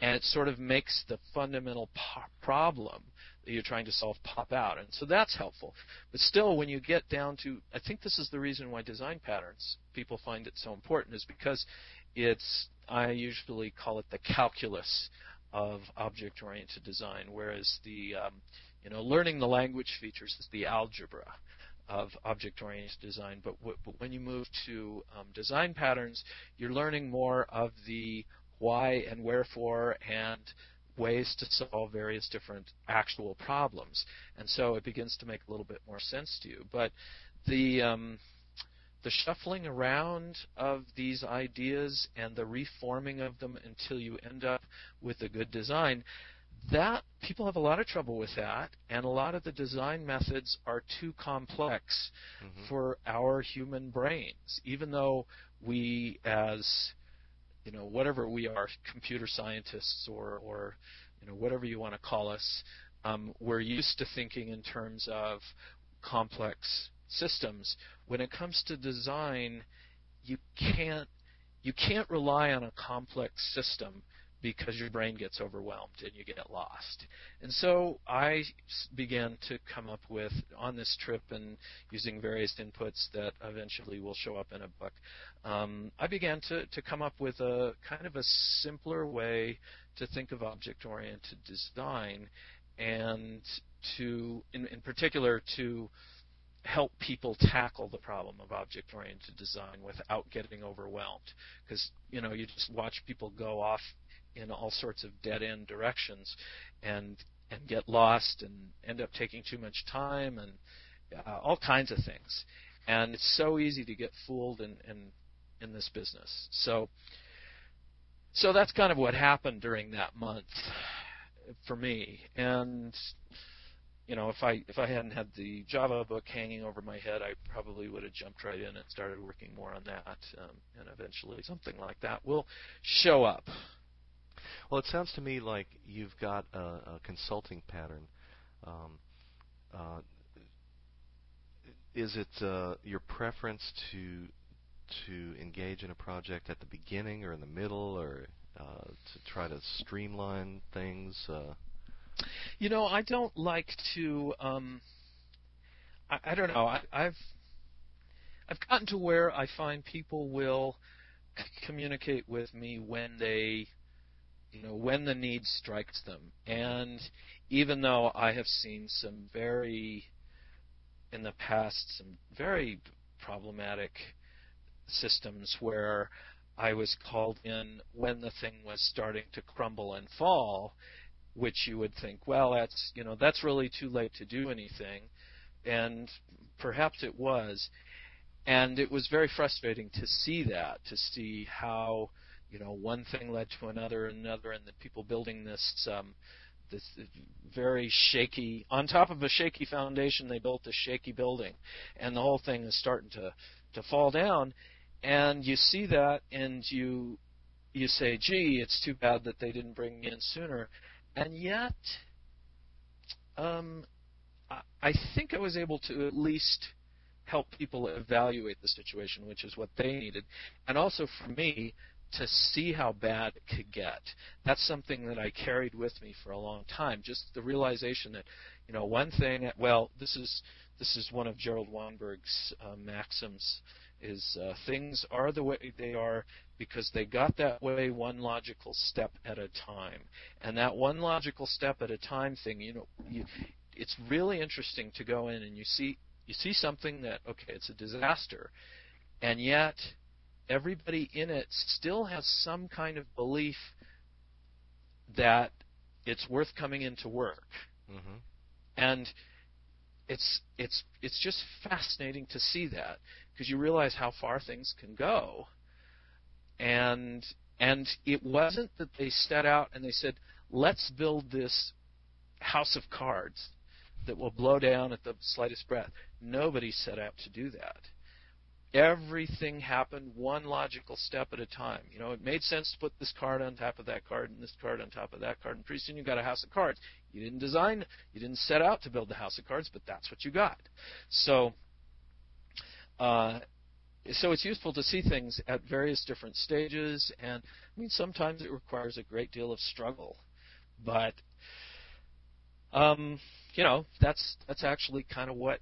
And it sort of makes the fundamental po- problem that you're trying to solve pop out. And so that's helpful. But still, when you get down to, I think this is the reason why design patterns, people find it so important, is because it's, I usually call it the calculus of object oriented design, whereas the, um, you know, learning the language features is the algebra of object-oriented design. But, w- but when you move to um, design patterns, you're learning more of the why and wherefore and ways to solve various different actual problems. And so it begins to make a little bit more sense to you. But the um, the shuffling around of these ideas and the reforming of them until you end up with a good design that people have a lot of trouble with that and a lot of the design methods are too complex Mhm. for our human brains even though we as you know whatever we are computer scientists or or you know whatever you want to call us um, we're used to thinking in terms of complex systems. When it comes to design you can't you can't rely on a complex system because your brain gets overwhelmed and you get lost. And so I began to come up with, on this trip and using various inputs that eventually will show up in a book, um, I began to, to come up with a kind of a simpler way to think of object oriented design and to, in, in particular, to help people tackle the problem of object oriented design without getting overwhelmed because you know you just watch people go off in all sorts of dead end directions and and get lost and end up taking too much time and uh, all kinds of things. And it's so easy to get fooled in in in this business. So so that's kind of what happened during that month for me. And you know, if I if I hadn't had the Java book hanging over my head, I probably would have jumped right in and started working more on that, um, and eventually something like that will show up. Well, it sounds to me like you've got a, a consulting pattern. Um, uh, is it uh, your preference to to engage in a project at the beginning or in the middle, or uh, to try to streamline things? Uh, you know, I don't like to. Um, I, I don't know. I, I've I've gotten to where I find people will communicate with me when they, you know, when the need strikes them. And even though I have seen some very, in the past, some very problematic systems where I was called in when the thing was starting to crumble and fall, which you would think, well, that's you know that's really too late to do anything, and perhaps it was, and it was very frustrating to see that, to see how you know one thing led to another and another, and the people building this. Um, this very shaky on top of a shaky foundation they built a shaky building. And the whole thing is starting to to fall down. And you see that and you you say gee it's too bad that they didn't bring me in sooner. And yet um, I, I think I was able to at least help people evaluate the situation, which is what they needed, and also for me to see how bad it could get. That's something that I carried with me for a long time. Just the realization that, you know, one thing. Well, this is this is one of Gerald Weinberg's uh, maxims: is uh, things are the way they are because they got that way one logical step at a time. And that one logical step at a time thing, you know, you, it's really interesting to go in and you see you see something that okay, it's a disaster, and yet everybody in it still has some kind of belief that it's worth coming into work. Mm-hmm. And it's it's it's just fascinating to see that because you realize how far things can go. And and it wasn't that they set out and they said, "Let's build this house of cards that will blow down at the slightest breath." Nobody set out to do that. Everything happened one logical step at a time. You know, it made sense to put this card on top of that card and this card on top of that card, and pretty soon you got a house of cards. You didn't design, you didn't set out to build the house of cards, but that's what you got. So, uh, so it's useful to see things at various different stages, and I mean sometimes it requires a great deal of struggle, but um, you know that's that's actually kind of what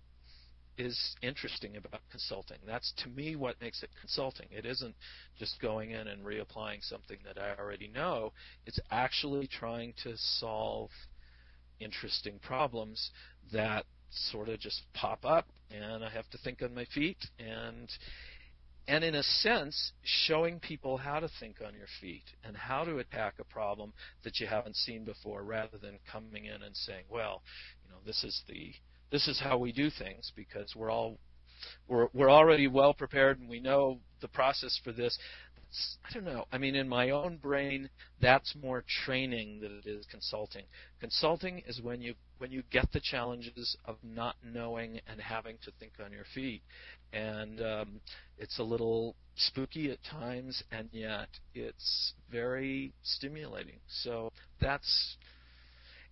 is interesting about consulting. That's to me what makes it consulting. It isn't just going in and reapplying something that I already know. It's actually trying to solve interesting problems that sort of just pop up and I have to think on my feet and and in a sense showing people how to think on your feet and how to attack a problem that you haven't seen before rather than coming in and saying well you know this is the this is how we do things because we're all we're we're already well prepared and we know the process for this. I don't know. I mean, in my own brain, that's more training than it is consulting. Consulting is when you when you get the challenges of not knowing and having to think on your feet, and um, it's a little spooky at times, and yet it's very stimulating. So that's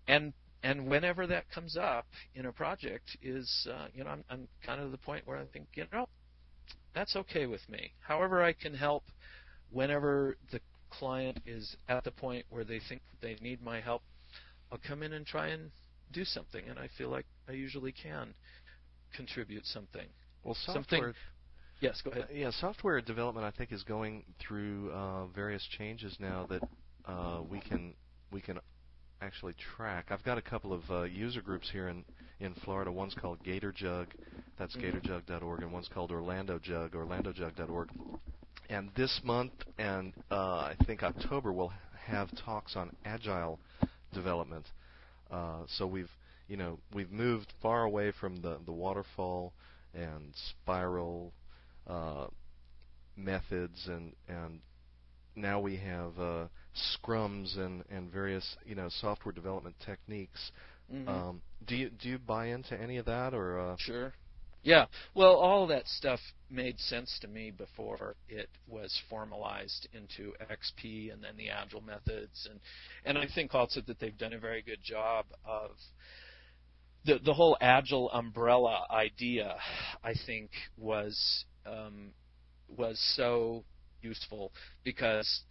and and whenever that comes up in a project is uh, you know I'm, I'm kind of the point where I think you know that's okay with me. However, I can help whenever the client is at the point where they think they need my help. I'll come in and try and do something, and I feel like I usually can contribute something. Well, software. Something, yes, go ahead. Uh, yeah, software development I think is going through uh, various changes now that uh, we can we can actually track. I've got a couple of uh, user groups here in in Florida. One's called Gator Jug, that's mm-hmm. gatorjug.org, and one's called Orlando Jug, orlandojug.org. And this month and uh, I think October we'll have talks on agile development. Uh, so we've you know we've moved far away from the the waterfall and spiral uh, methods and and now we have uh, scrums and, and various you know software development techniques. Mm-hmm. Um, do you do you buy into any of that or? Uh... Sure. Yeah. Well, all that stuff made sense to me before it was formalized into XP and then the Agile methods, and and I think also that they've done a very good job of the the whole Agile umbrella idea. I think was um, was so useful because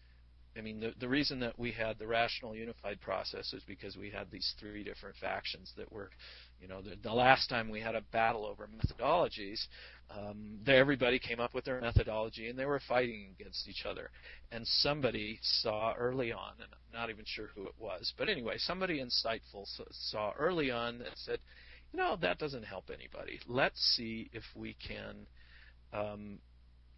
I mean, the, the reason that we had the rational unified process is because we had these three different factions that were, you know, the, the last time we had a battle over methodologies, um, they, everybody came up with their methodology and they were fighting against each other. And somebody saw early on, and I'm not even sure who it was, but anyway, somebody insightful saw early on that said, you know, that doesn't help anybody. Let's see if we can um,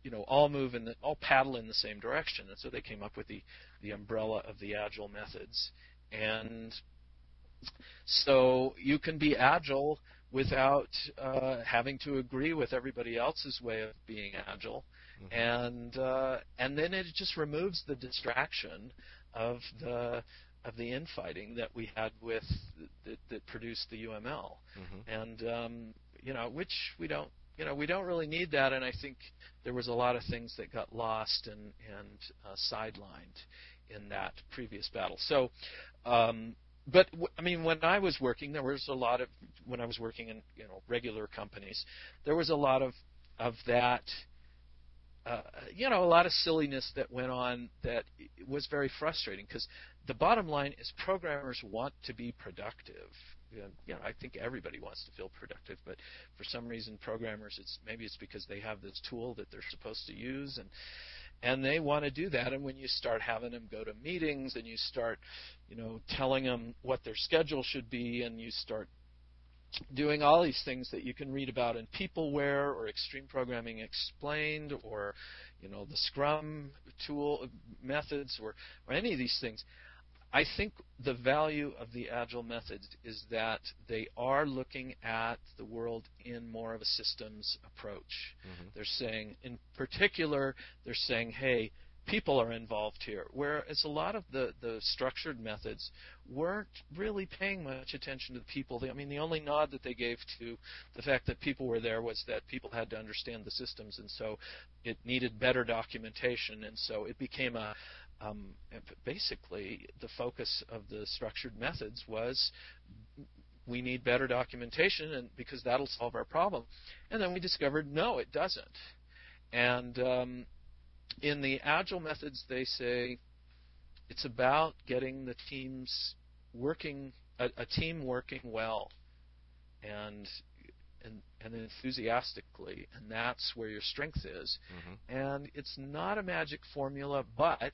you know all move in the all paddle in the same direction and so they came up with the the umbrella of the agile methods and so you can be agile without uh, having to agree with everybody else's way of being agile mm-hmm. and uh, and then it just removes the distraction of the of the infighting that we had with that, that produced the UML mm-hmm. and um, you know which we don't you know, we don't really need that, and I think there was a lot of things that got lost and and uh, sidelined in that previous battle. So, um, but w- I mean, when I was working, there was a lot of when I was working in you know regular companies, there was a lot of of that. Uh, you know, a lot of silliness that went on that was very frustrating because the bottom line is programmers want to be productive you know, I think everybody wants to feel productive, but for some reason, programmers, it's maybe it's because they have this tool that they're supposed to use, and and they want to do that. And when you start having them go to meetings, and you start, you know, telling them what their schedule should be, and you start doing all these things that you can read about in Peopleware or Extreme Programming Explained or you know the Scrum tool uh, methods or, or any of these things. I think the value of the agile methods is that they are looking at the world in more of a systems approach. Mm-hmm. They're saying, in particular, they're saying, hey, people are involved here. Whereas a lot of the, the structured methods weren't really paying much attention to the people. I mean, the only nod that they gave to the fact that people were there was that people had to understand the systems, and so it needed better documentation, and so it became a, um, basically the focus of the structured methods was we need better documentation and because that'll solve our problem. And then we discovered no it doesn't. And um, in the agile methods they say it's about getting the teams working a, a team working well. And and, and enthusiastically, and that's where your strength is. Mm-hmm. And it's not a magic formula, but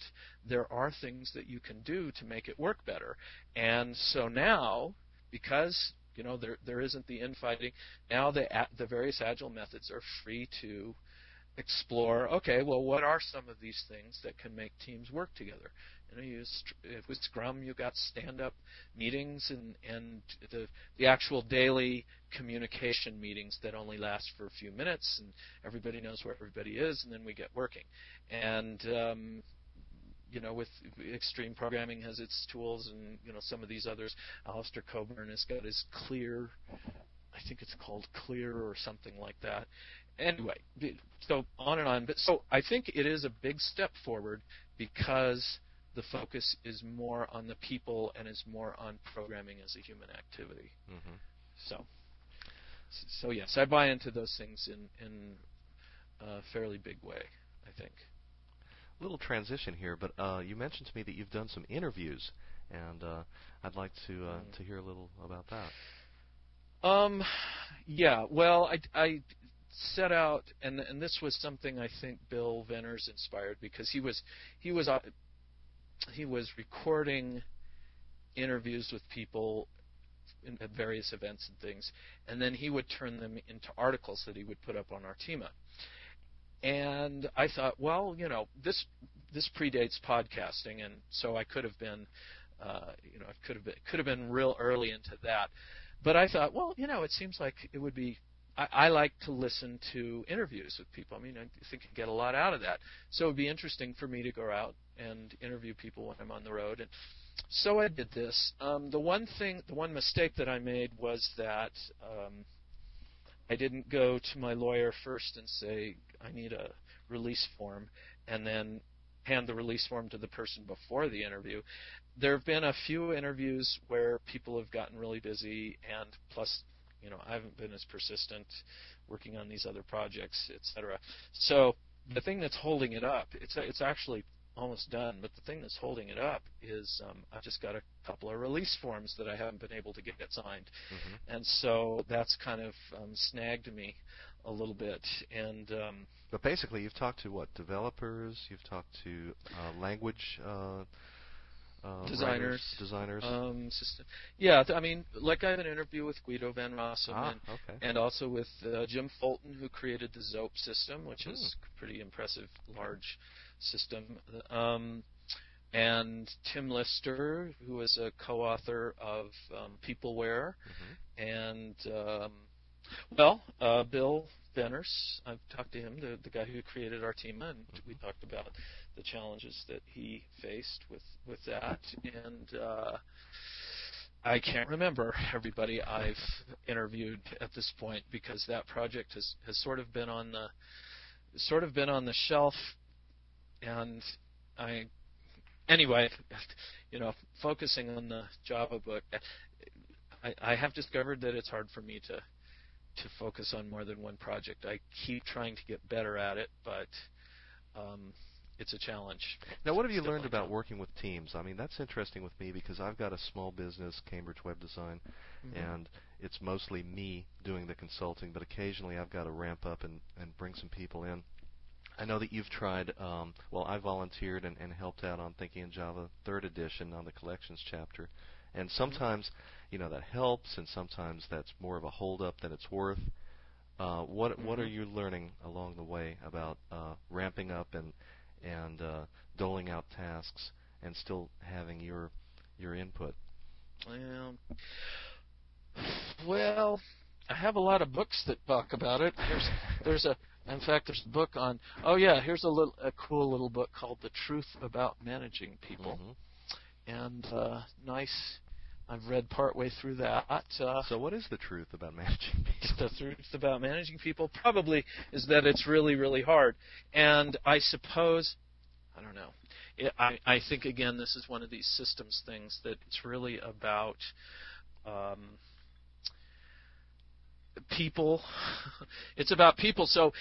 there are things that you can do to make it work better. And so now, because you know there there isn't the infighting, now the the various agile methods are free to explore. Okay, well, what are some of these things that can make teams work together? You know, you with Scrum, you got stand-up meetings and and the the actual daily communication meetings that only last for a few minutes, and everybody knows where everybody is, and then we get working. And um, you know, with extreme programming has its tools, and you know some of these others. Alistair Cockburn has got his clear, I think it's called clear or something like that. Anyway, so on and on. But so I think it is a big step forward because the focus is more on the people and is more on programming as a human activity. Mm-hmm. So, so yes, I buy into those things in in a fairly big way. I think. Little transition here, but uh, you mentioned to me that you've done some interviews, and uh, I'd like to uh, mm. to hear a little about that. Um, yeah. Well, I, I set out, and and this was something I think Bill Venners inspired because he was he was uh, he was recording interviews with people in, at various events and things, and then he would turn them into articles that he would put up on Artima. And I thought, well, you know, this this predates podcasting, and so I could have been, uh, you know, I could have been could have been real early into that. But I thought, well, you know, it seems like it would be I, I like to listen to interviews with people. I mean, I think I get a lot out of that. So it would be interesting for me to go out and interview people when I'm on the road. And so I did this. Um, the one thing, the one mistake that I made was that um, I didn't go to my lawyer first and say I need a release form, and then hand the release form to the person before the interview. There have been a few interviews where people have gotten really busy, and plus you know, I haven't been as persistent working on these other projects, etc. So the thing that's holding it up, it's it's actually almost done. But the thing that's holding it up is um, I've just got a couple of release forms that I haven't been able to get signed, Mm-hmm. and so that's kind of um, snagged me a little bit. And um, But basically, you've talked to what developers? You've talked to uh, language uh, uh, Designers. writers, designers. um, system, yeah, th- I mean, like I have an interview with Guido Van Rossum ah, and okay. and also with uh, Jim Fulton, who created the Zope system, which is Hmm. pretty impressive, large system. Um, and Tim Lister, who is a co-author of um, Peopleware, Mhm. and um, well, uh, Bill Venners. I've talked to him, the, the guy who created Artima, and we talked about the challenges that he faced with with that. And uh, I can't remember everybody I've interviewed at this point because that project has has sort of been on the sort of been on the shelf, and I anyway, you know, focusing on the Java book, I, I have discovered that it's hard for me to to focus on more than one project. I keep trying to get better at it, but um, it's a challenge. Now, what have you It's learned definitely about working with teams? I mean, that's interesting with me because I've got a small business, Cambridge Web Design, challenge. and it's mostly me doing the consulting, but occasionally I've got to ramp up and, and bring some people in. I know that you've tried, um, well, I volunteered and, and helped out on Thinking in Java 3rd edition on the collections chapter. And sometimes, you know, that helps, and sometimes that's more of a hold-up than it's worth. Uh, what what are Mhm. you learning along the way about uh, ramping up and and uh, doling out tasks and still having your your input? Well, well, I have a lot of books that talk about it. There's there's a in fact there's a book on oh yeah here's a little a cool little book called The Truth About Managing People Mhm. and uh, nice. I've read partway through that. Uh, So, what is the truth about managing people? the truth about managing people probably is that it's really really hard and i suppose i don't know it, I, I think again this is one of these systems things that it's really about um, people. It's about people. So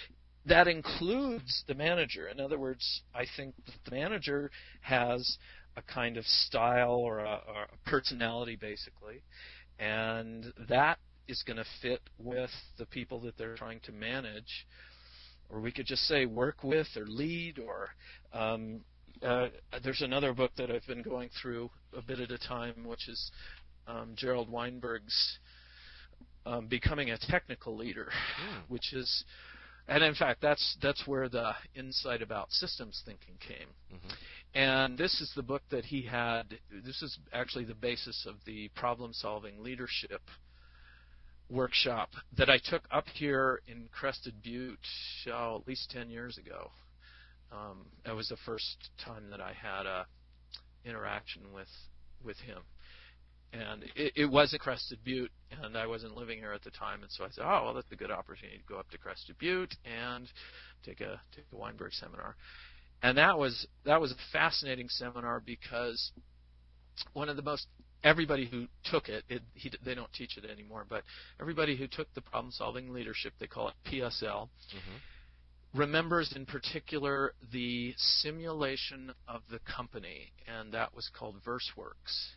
that includes the manager. In other words i think the manager has a kind of style or a, or a personality basically. And that is going to fit with the people that they're trying to manage, or we could just say work with or lead. Or um, uh, there's another book that I've been going through a bit at a time, which is um, Gerald Weinberg's um, Becoming a Technical Leader, Mm. which is, and in fact, that's that's where the insight about systems thinking came. Mhm. And this is the book that he had. This is actually the basis of the problem solving leadership workshop that I took up here in Crested Butte oh, at least 10 years ago. Um, that was the first time that I had a interaction with with him. And it, it was at Crested Butte, and I wasn't living here at the time, and so I said, "Oh, well, that's a good opportunity to go up to Crested Butte and take a take a Weinberg seminar." and that was that was a fascinating seminar because one of the most everybody who took it, it he, they don't teach it anymore, but everybody who took the problem solving leadership, they call it PSL, Mhm. remembers in particular the simulation of the company, and that was called VerseWorks.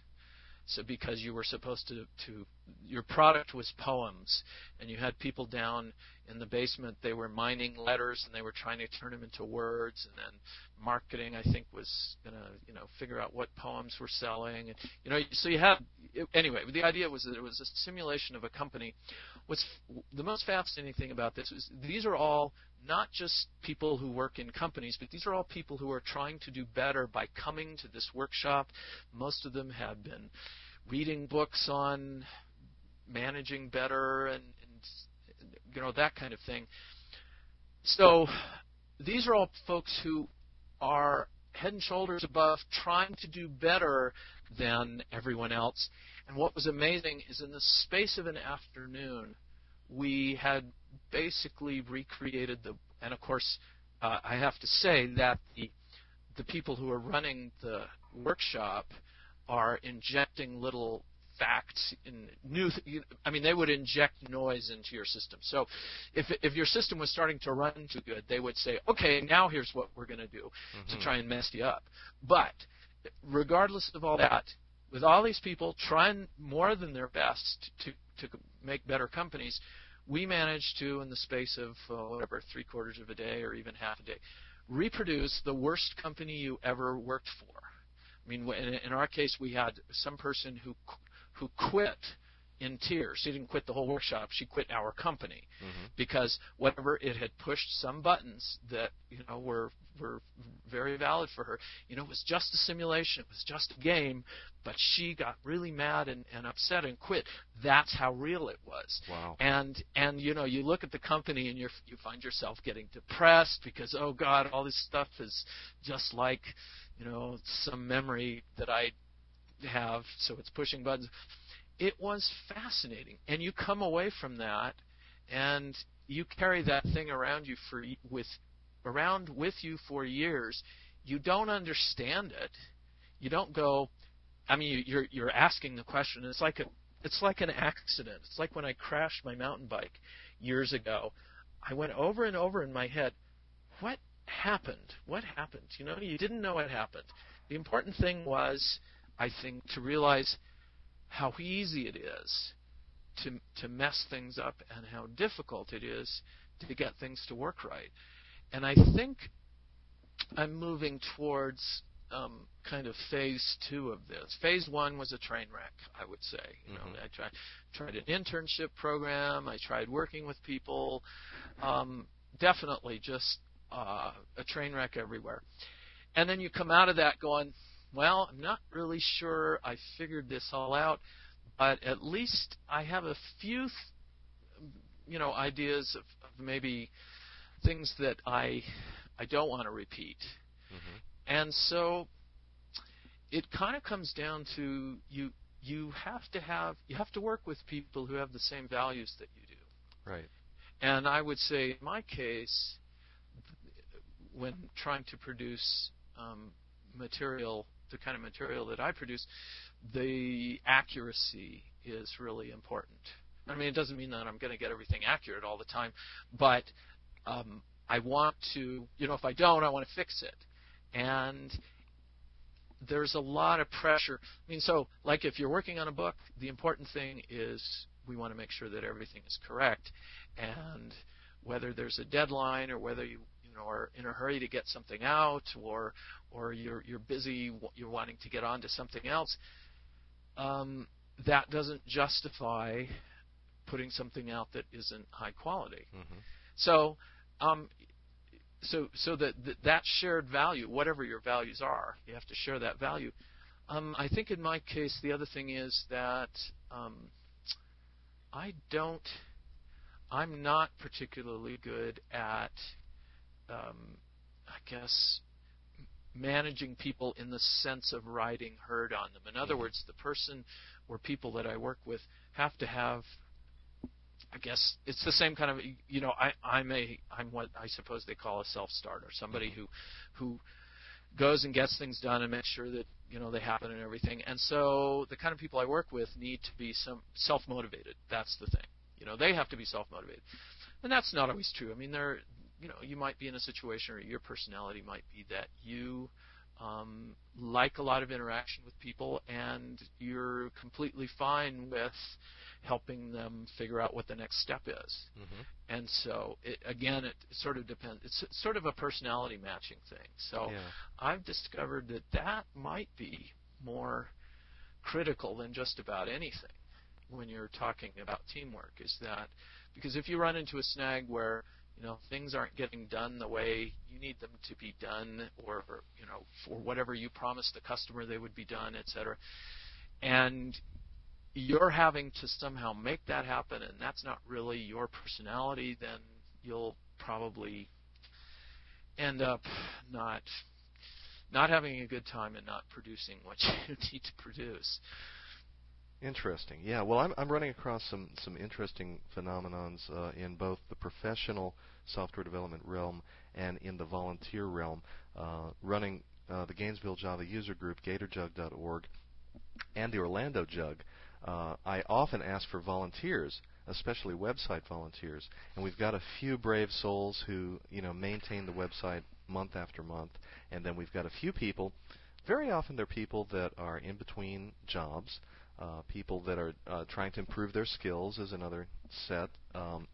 So because you were supposed to, to your product was poems, and you had people down in the basement, they were mining letters and they were trying to turn them into words, and then marketing I think was gonna you know figure out what poems were selling, and you know so you had anyway. The idea was that it was a simulation of a company. What's the most fascinating thing about this is these are all not just people who work in companies, but these are all people who are trying to do better by coming to this workshop. Most of them have been reading books on managing better and, and you know that kind of thing. So these are all folks who are head and shoulders above trying to do better than everyone else. And what was amazing is in the space of an afternoon, we had basically recreated the, and of course, uh, I have to say that the the people who are running the workshop are injecting little facts in new th- I mean they would inject noise into your system. So if if your system was starting to run too good, they would say, "Okay, now here's what we're going to do Mm-hmm. to try and mess you up." But regardless of all that, with all these people trying more than their best to to make better companies, we managed to in the space of uh, whatever three quarters of a day or even half a day reproduce the worst company you ever worked for. I mean, in, in our case, we had some person who who quit in tears. She didn't quit the whole workshop; she quit our company Mm-hmm. because whatever it had pushed some buttons that you know were were very valid for her. You know, it was just a simulation. It was just a game, but she got really mad and, and upset and quit. That's how real it was. Wow. And and you know, you look at the company and you you find yourself getting depressed because oh God, all this stuff is just like you know some memory that I have, so it's pushing buttons. It was fascinating, and you come away from that, and you carry that thing around you for with around with you for years. You don't understand it. You don't go. I mean, you're you're asking the question. It's like a it's like an accident. It's like when I crashed my mountain bike years ago. I went over and over in my head, what happened? What happened? You know, you didn't know what happened. The important thing was, I think, to realize how easy it is to to mess things up and how difficult it is to get things to work right. And I think I'm moving towards um, kind of phase two of this. Phase one was a train wreck, I would say. You know, Mhm. I tried tried an internship program. I tried working with people. Um, definitely just uh, a train wreck everywhere. And then you come out of that going, well, I'm not really sure I figured this all out, but at least I have a few, th- you know, ideas of, of maybe things that I I don't want to repeat. Mhm. And so it kind of comes down to you you have to have you have to work with people who have the same values that you do. Right. And I would say in my case when trying to produce um, material the kind of material that I produce the accuracy is really important. I mean, it doesn't mean that I'm going to get everything accurate all the time, but um, I want to, you know, if I don't, I want to fix it. And there's a lot of pressure. I mean, so like if you're working on a book, the important thing is we want to make sure that everything is correct, and whether there's a deadline or whether you you know are in a hurry to get something out or or you're you're busy you're wanting to get on to something else, um, that doesn't justify putting something out that isn't high quality. Mhm. So, um, so so that that that shared value, whatever your values are, you have to share that value. Um, I think in my case, the other thing is that um, I don't, I'm not particularly good at, um, I guess, managing people in the sense of riding herd on them. In other Mhm. words, the person or people that I work with have to have I guess it's the same kind of you know I I'm a I'm what I suppose they call a self starter somebody who who goes and gets things done and makes sure that you know they happen and everything. And so the kind of people I work with need to be some self motivated that's the thing. You know they have to be self motivated and that's not always true. I mean there you know you might be in a situation or your personality might be that you um, like a lot of interaction with people and you're completely fine with helping them figure out what the next step is. Mhm. And so, it, again, it sort of depends. It's sort of a personality matching thing. So, Yeah. I've discovered that that might be more critical than just about anything when you're talking about teamwork. Is that because if you run into a snag where you know things aren't getting done the way you need them to be done, or you know for whatever you promised the customer they would be done, et cetera, and you're having to somehow make that happen, and that's not really your personality, then you'll probably end up not not having a good time and not producing what you need to produce. Interesting. Yeah. Well, I'm I'm running across some some interesting phenomenons uh, in both the professional software development realm and in the volunteer realm. Uh, running uh, the Gainesville Java user group, GatorJug.org, and the Orlando Jug. uh, I often ask for volunteers, especially website volunteers, and we've got a few brave souls who you know maintain the website month after month, and then we've got a few people. Very often, they're people that are in between jobs, uh, people that are uh, trying to improve their skills is another set, um,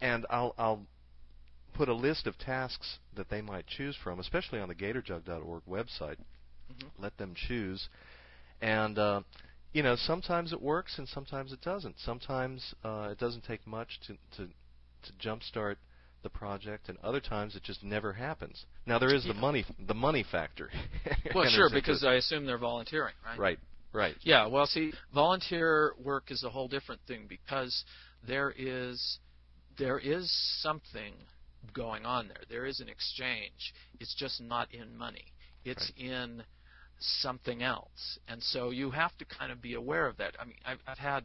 and I'll I'll put a list of tasks that they might choose from, especially on the GatorJug.org website. Mm-hmm. Let them choose, and uh, you know sometimes it works and sometimes it doesn't. Sometimes uh, it doesn't take much to to to jumpstart the project, and other times it just never happens. Now there is Yeah. the money the money factor. Well, sure, because. I assume they're volunteering, right? right, right, Yeah, well, see, volunteer work is a whole different thing because there is there is something going on there. There is an exchange. It's just not in money. It's in something else, and so you have to kind of be aware of that. I mean, I've, I've had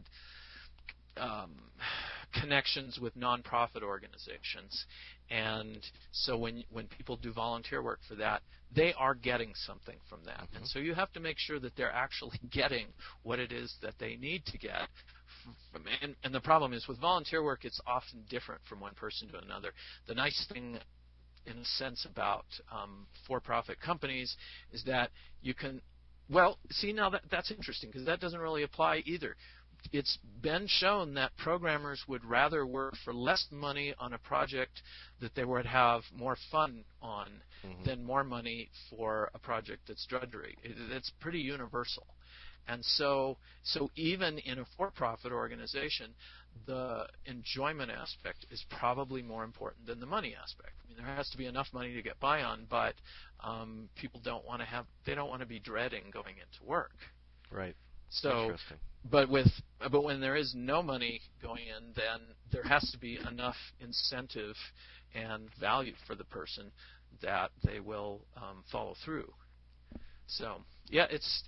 um, connections with nonprofit organizations, and so when when people do volunteer work for that, they are getting something from that, and Mhm. so you have to make sure that they're actually getting what it is that they need to get. From, and, and the problem is with volunteer work, it's often different from one person to another. The nice thing in a sense about um, for-profit companies is that you can well see now that that's interesting because that doesn't really apply either it's been shown that programmers would rather work for less money on a project that they would have more fun on Mhm. than more money for a project that's drudgery. It, it's pretty universal. And so, so even in a for-profit organization, the enjoyment aspect is probably more important than the money aspect. I mean, there has to be enough money to get by on, but um, people don't want to have, they don't want to be dreading going into work. right. So, Interesting. But with but when there is no money going in, then there has to be enough incentive and value for the person that they will um, follow through. So yeah, it's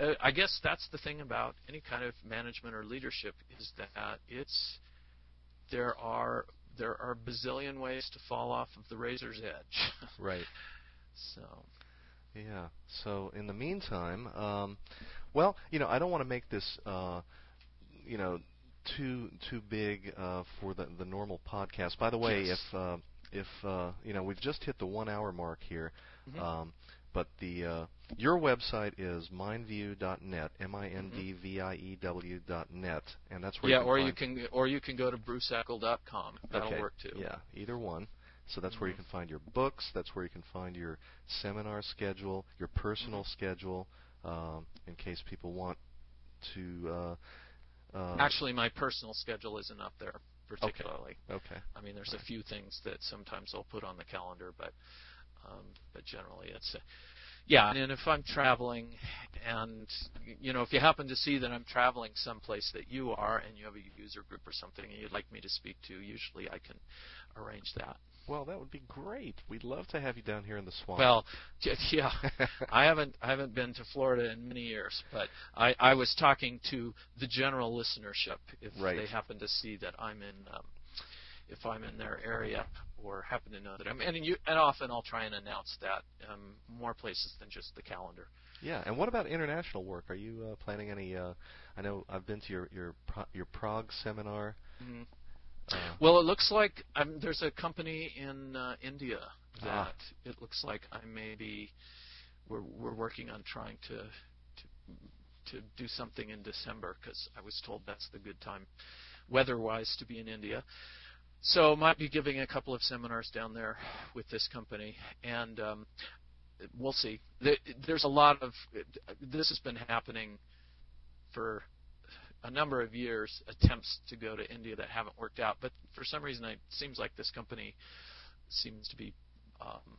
uh, I guess that's the thing about any kind of management or leadership is that it's there are there are a bazillion ways to fall off of the razor's edge. Right. so Yeah. So in the meantime, um, well, you know, I don't want to make this, uh, you know, too too big uh, for the the normal podcast. By the way, Yes. if uh, if uh, you know, we've just hit the one hour mark here. Mhm. Um, but the uh, your website is mindview.net, m-i-n-d-v-i-e-w.net, and that's where yeah, you can or you can or you can go to bruceeckel.com. That'll okay. work too. Yeah, either one. So that's where you Mhm. can find your books. That's where you can find your seminar schedule, your personal Mm-hmm. schedule, um, in case people want to. Uh, uh, Actually, my personal schedule isn't up there particularly. okay. I mean, there's a few things that sometimes I'll put on the calendar, but um, but generally it's. Uh, yeah, and if I'm traveling, and you know, if you happen to see that I'm traveling someplace that you are, and you have a user group or something, and you'd like me to speak to, usually I can arrange that. Well, that would be great. We'd love to have you down here in the swamp. Well, yeah, I haven't I haven't been to Florida in many years, but I, I was talking to the general listenership if Right. they happen to see that I'm in um, if I'm in their area or happen to know that I'm and you and often I'll try and announce that um, more places than just the calendar. yeah. And what about international work? Are you uh, planning any? Uh, I know I've been to your your your Prague seminar. Mhm. Uh, Well, it looks like um, there's a company in uh, India that Ah. it looks like I may be. We're we're working on trying to to to do something in December because I was told that's the good time, weather-wise, to be in India. So might be giving a couple of seminars down there with this company, and um, we'll see. There- There's a lot of this has been happening for a number of years attempts to go to India that haven't worked out. But for some reason, it seems like this company seems to be, um,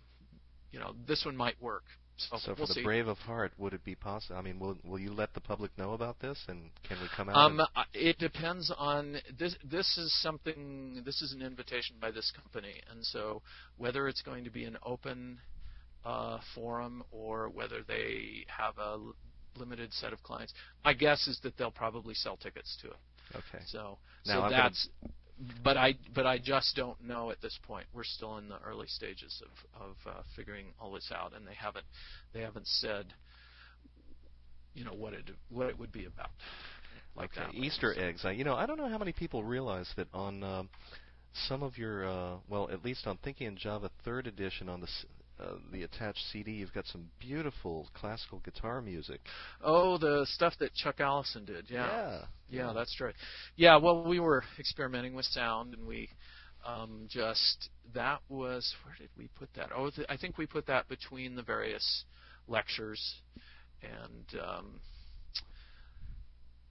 you know, this one might work. So, so we'll for the see. brave of heart, would it be possible? I mean, will will you let the public know about this, and can we come out? Um, it depends on this. This is something. This is an invitation by this company, and so whether it's going to be an open uh, forum or whether they have a limited set of clients, my guess is that they'll probably sell tickets to it. okay. So, Now, so I'm gonna- that's. But I, but I just don't know at this point. We're still in the early stages of of uh, figuring all this out, and they haven't, they haven't said, you know, what it what it would be about. like okay. that. Easter eggs. I, you know, I don't know how many people realize that on um some of your, uh, well, at least on Thinking in Java Third Edition on the uh, the attached CD, you've got some beautiful classical guitar music. Oh, the stuff that Chuck Allison did. Yeah. Yeah. Yeah, that's right. Yeah, well, we were experimenting with sound, and we um, just that was where did we put that? Oh, th- I think we put that between the various lectures, and um,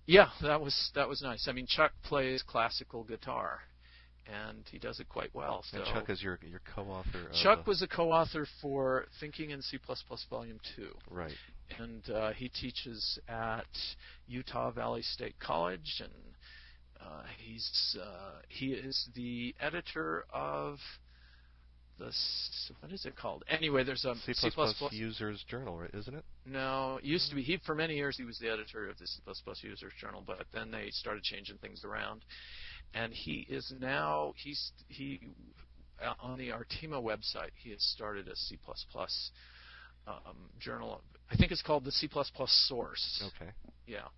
yeah, that was that was nice. I mean, Chuck plays classical guitar, and he does it quite well. So And Chuck is your your co-author. Chuck uh, was a co-author for Thinking in C++ Volume Two right. and uh, he teaches at Utah Valley State College, and uh, he's uh, he is the editor of the what is it called? Anyway, there's a C++ Users Journal, right, isn't it? no, it used to be he for many years he was the editor of the C++ Users Journal, but then they started changing things around, and he is now he's he uh, on the Artima website he has started a C++ um, journal. I think it's called the C++ Source. Okay. Yeah.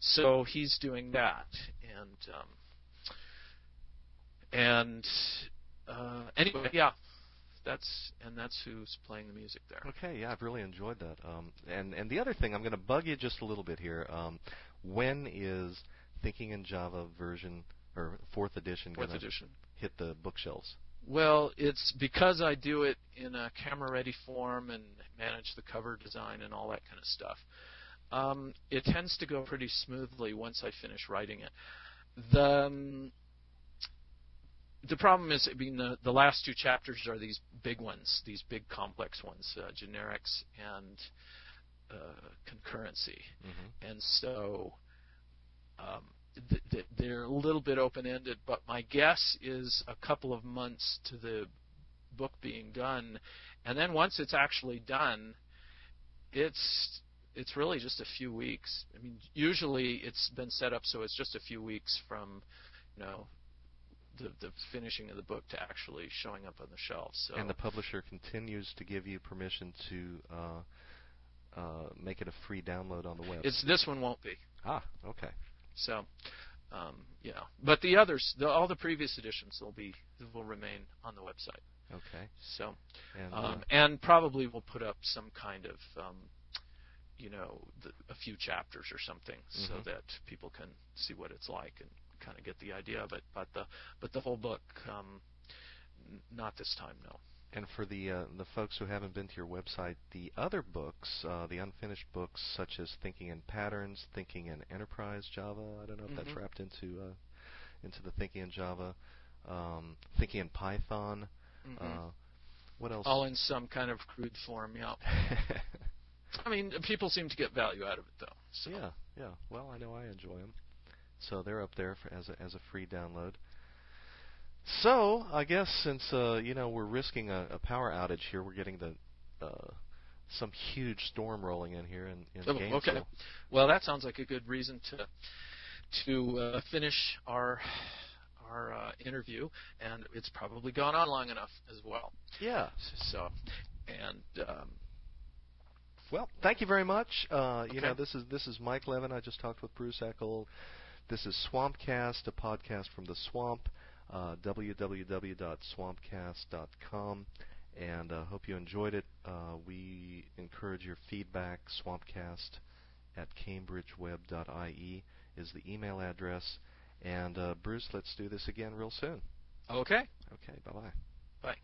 So he's doing that, and um, and uh, anyway, yeah, that's and that's who's playing the music there. Okay, yeah, I've really enjoyed that. Um, and and the other thing, I'm going to bug you just a little bit here. Um, when is Thinking in Java version or fourth edition Fourth edition. hit the bookshelves? Well, it's because I do it in a camera ready form and manage the cover design and all that kind of stuff. Um, it tends to go pretty smoothly once I finish writing it. The um, the problem is, I mean, the, the last two chapters are these big ones, these big complex ones, uh, generics and uh, concurrency, hmm and so um, they're a little bit open-ended. But my guess is a couple of months to the book being done, and then once it's actually done, it's it's really just a few weeks. I mean, usually it's been set up so it's just a few weeks from, you know, the the finishing of the book to actually showing up on the shelves. So And the publisher continues to give you permission to uh, uh, make it a free download on the web. it's this one won't be. ah, okay. So, um, yeah. But the others, the, all the previous editions, will be will remain on the website. Okay. So, And um, uh, and probably we'll put up some kind of, um, you know, the, a few chapters or something, so Mhm. that people can see what it's like and kind of get the idea of it. But the but the whole book, um, n- not this time, no. And for the uh, the folks who haven't been to your website, the other books, uh, the unfinished books, such as Thinking in Patterns, Thinking in Enterprise Java. I don't know if that's Mhm. wrapped into uh, into the Thinking in Java, um, Thinking in Python. Mhm. Uh, what else? all in some kind of crude form, yeah. I mean, people seem to get value out of it, though. So. yeah, yeah. Well, I know I enjoy them, so they're up there for, as a as a free download. So I guess since uh, you know we're risking a, a power outage here, we're getting the uh, some huge storm rolling in here in, in Oh, Gainesville. okay. Well, that sounds like a good reason to to uh, finish our our uh, interview, and it's probably gone on long enough as well. Yeah. So, and um, Well, thank you very much. Uh, You know, this is this is Mike Levin. I just talked with Bruce Eckel. This is Swampcast, a podcast from the swamp. Uh, www.swampcast.com, and uh, hope you enjoyed it. Uh, we encourage your feedback. Swampcast at cambridgeweb.ie is the email address. And uh, Bruce, let's do this again real soon. okay, Okay, bye bye. bye.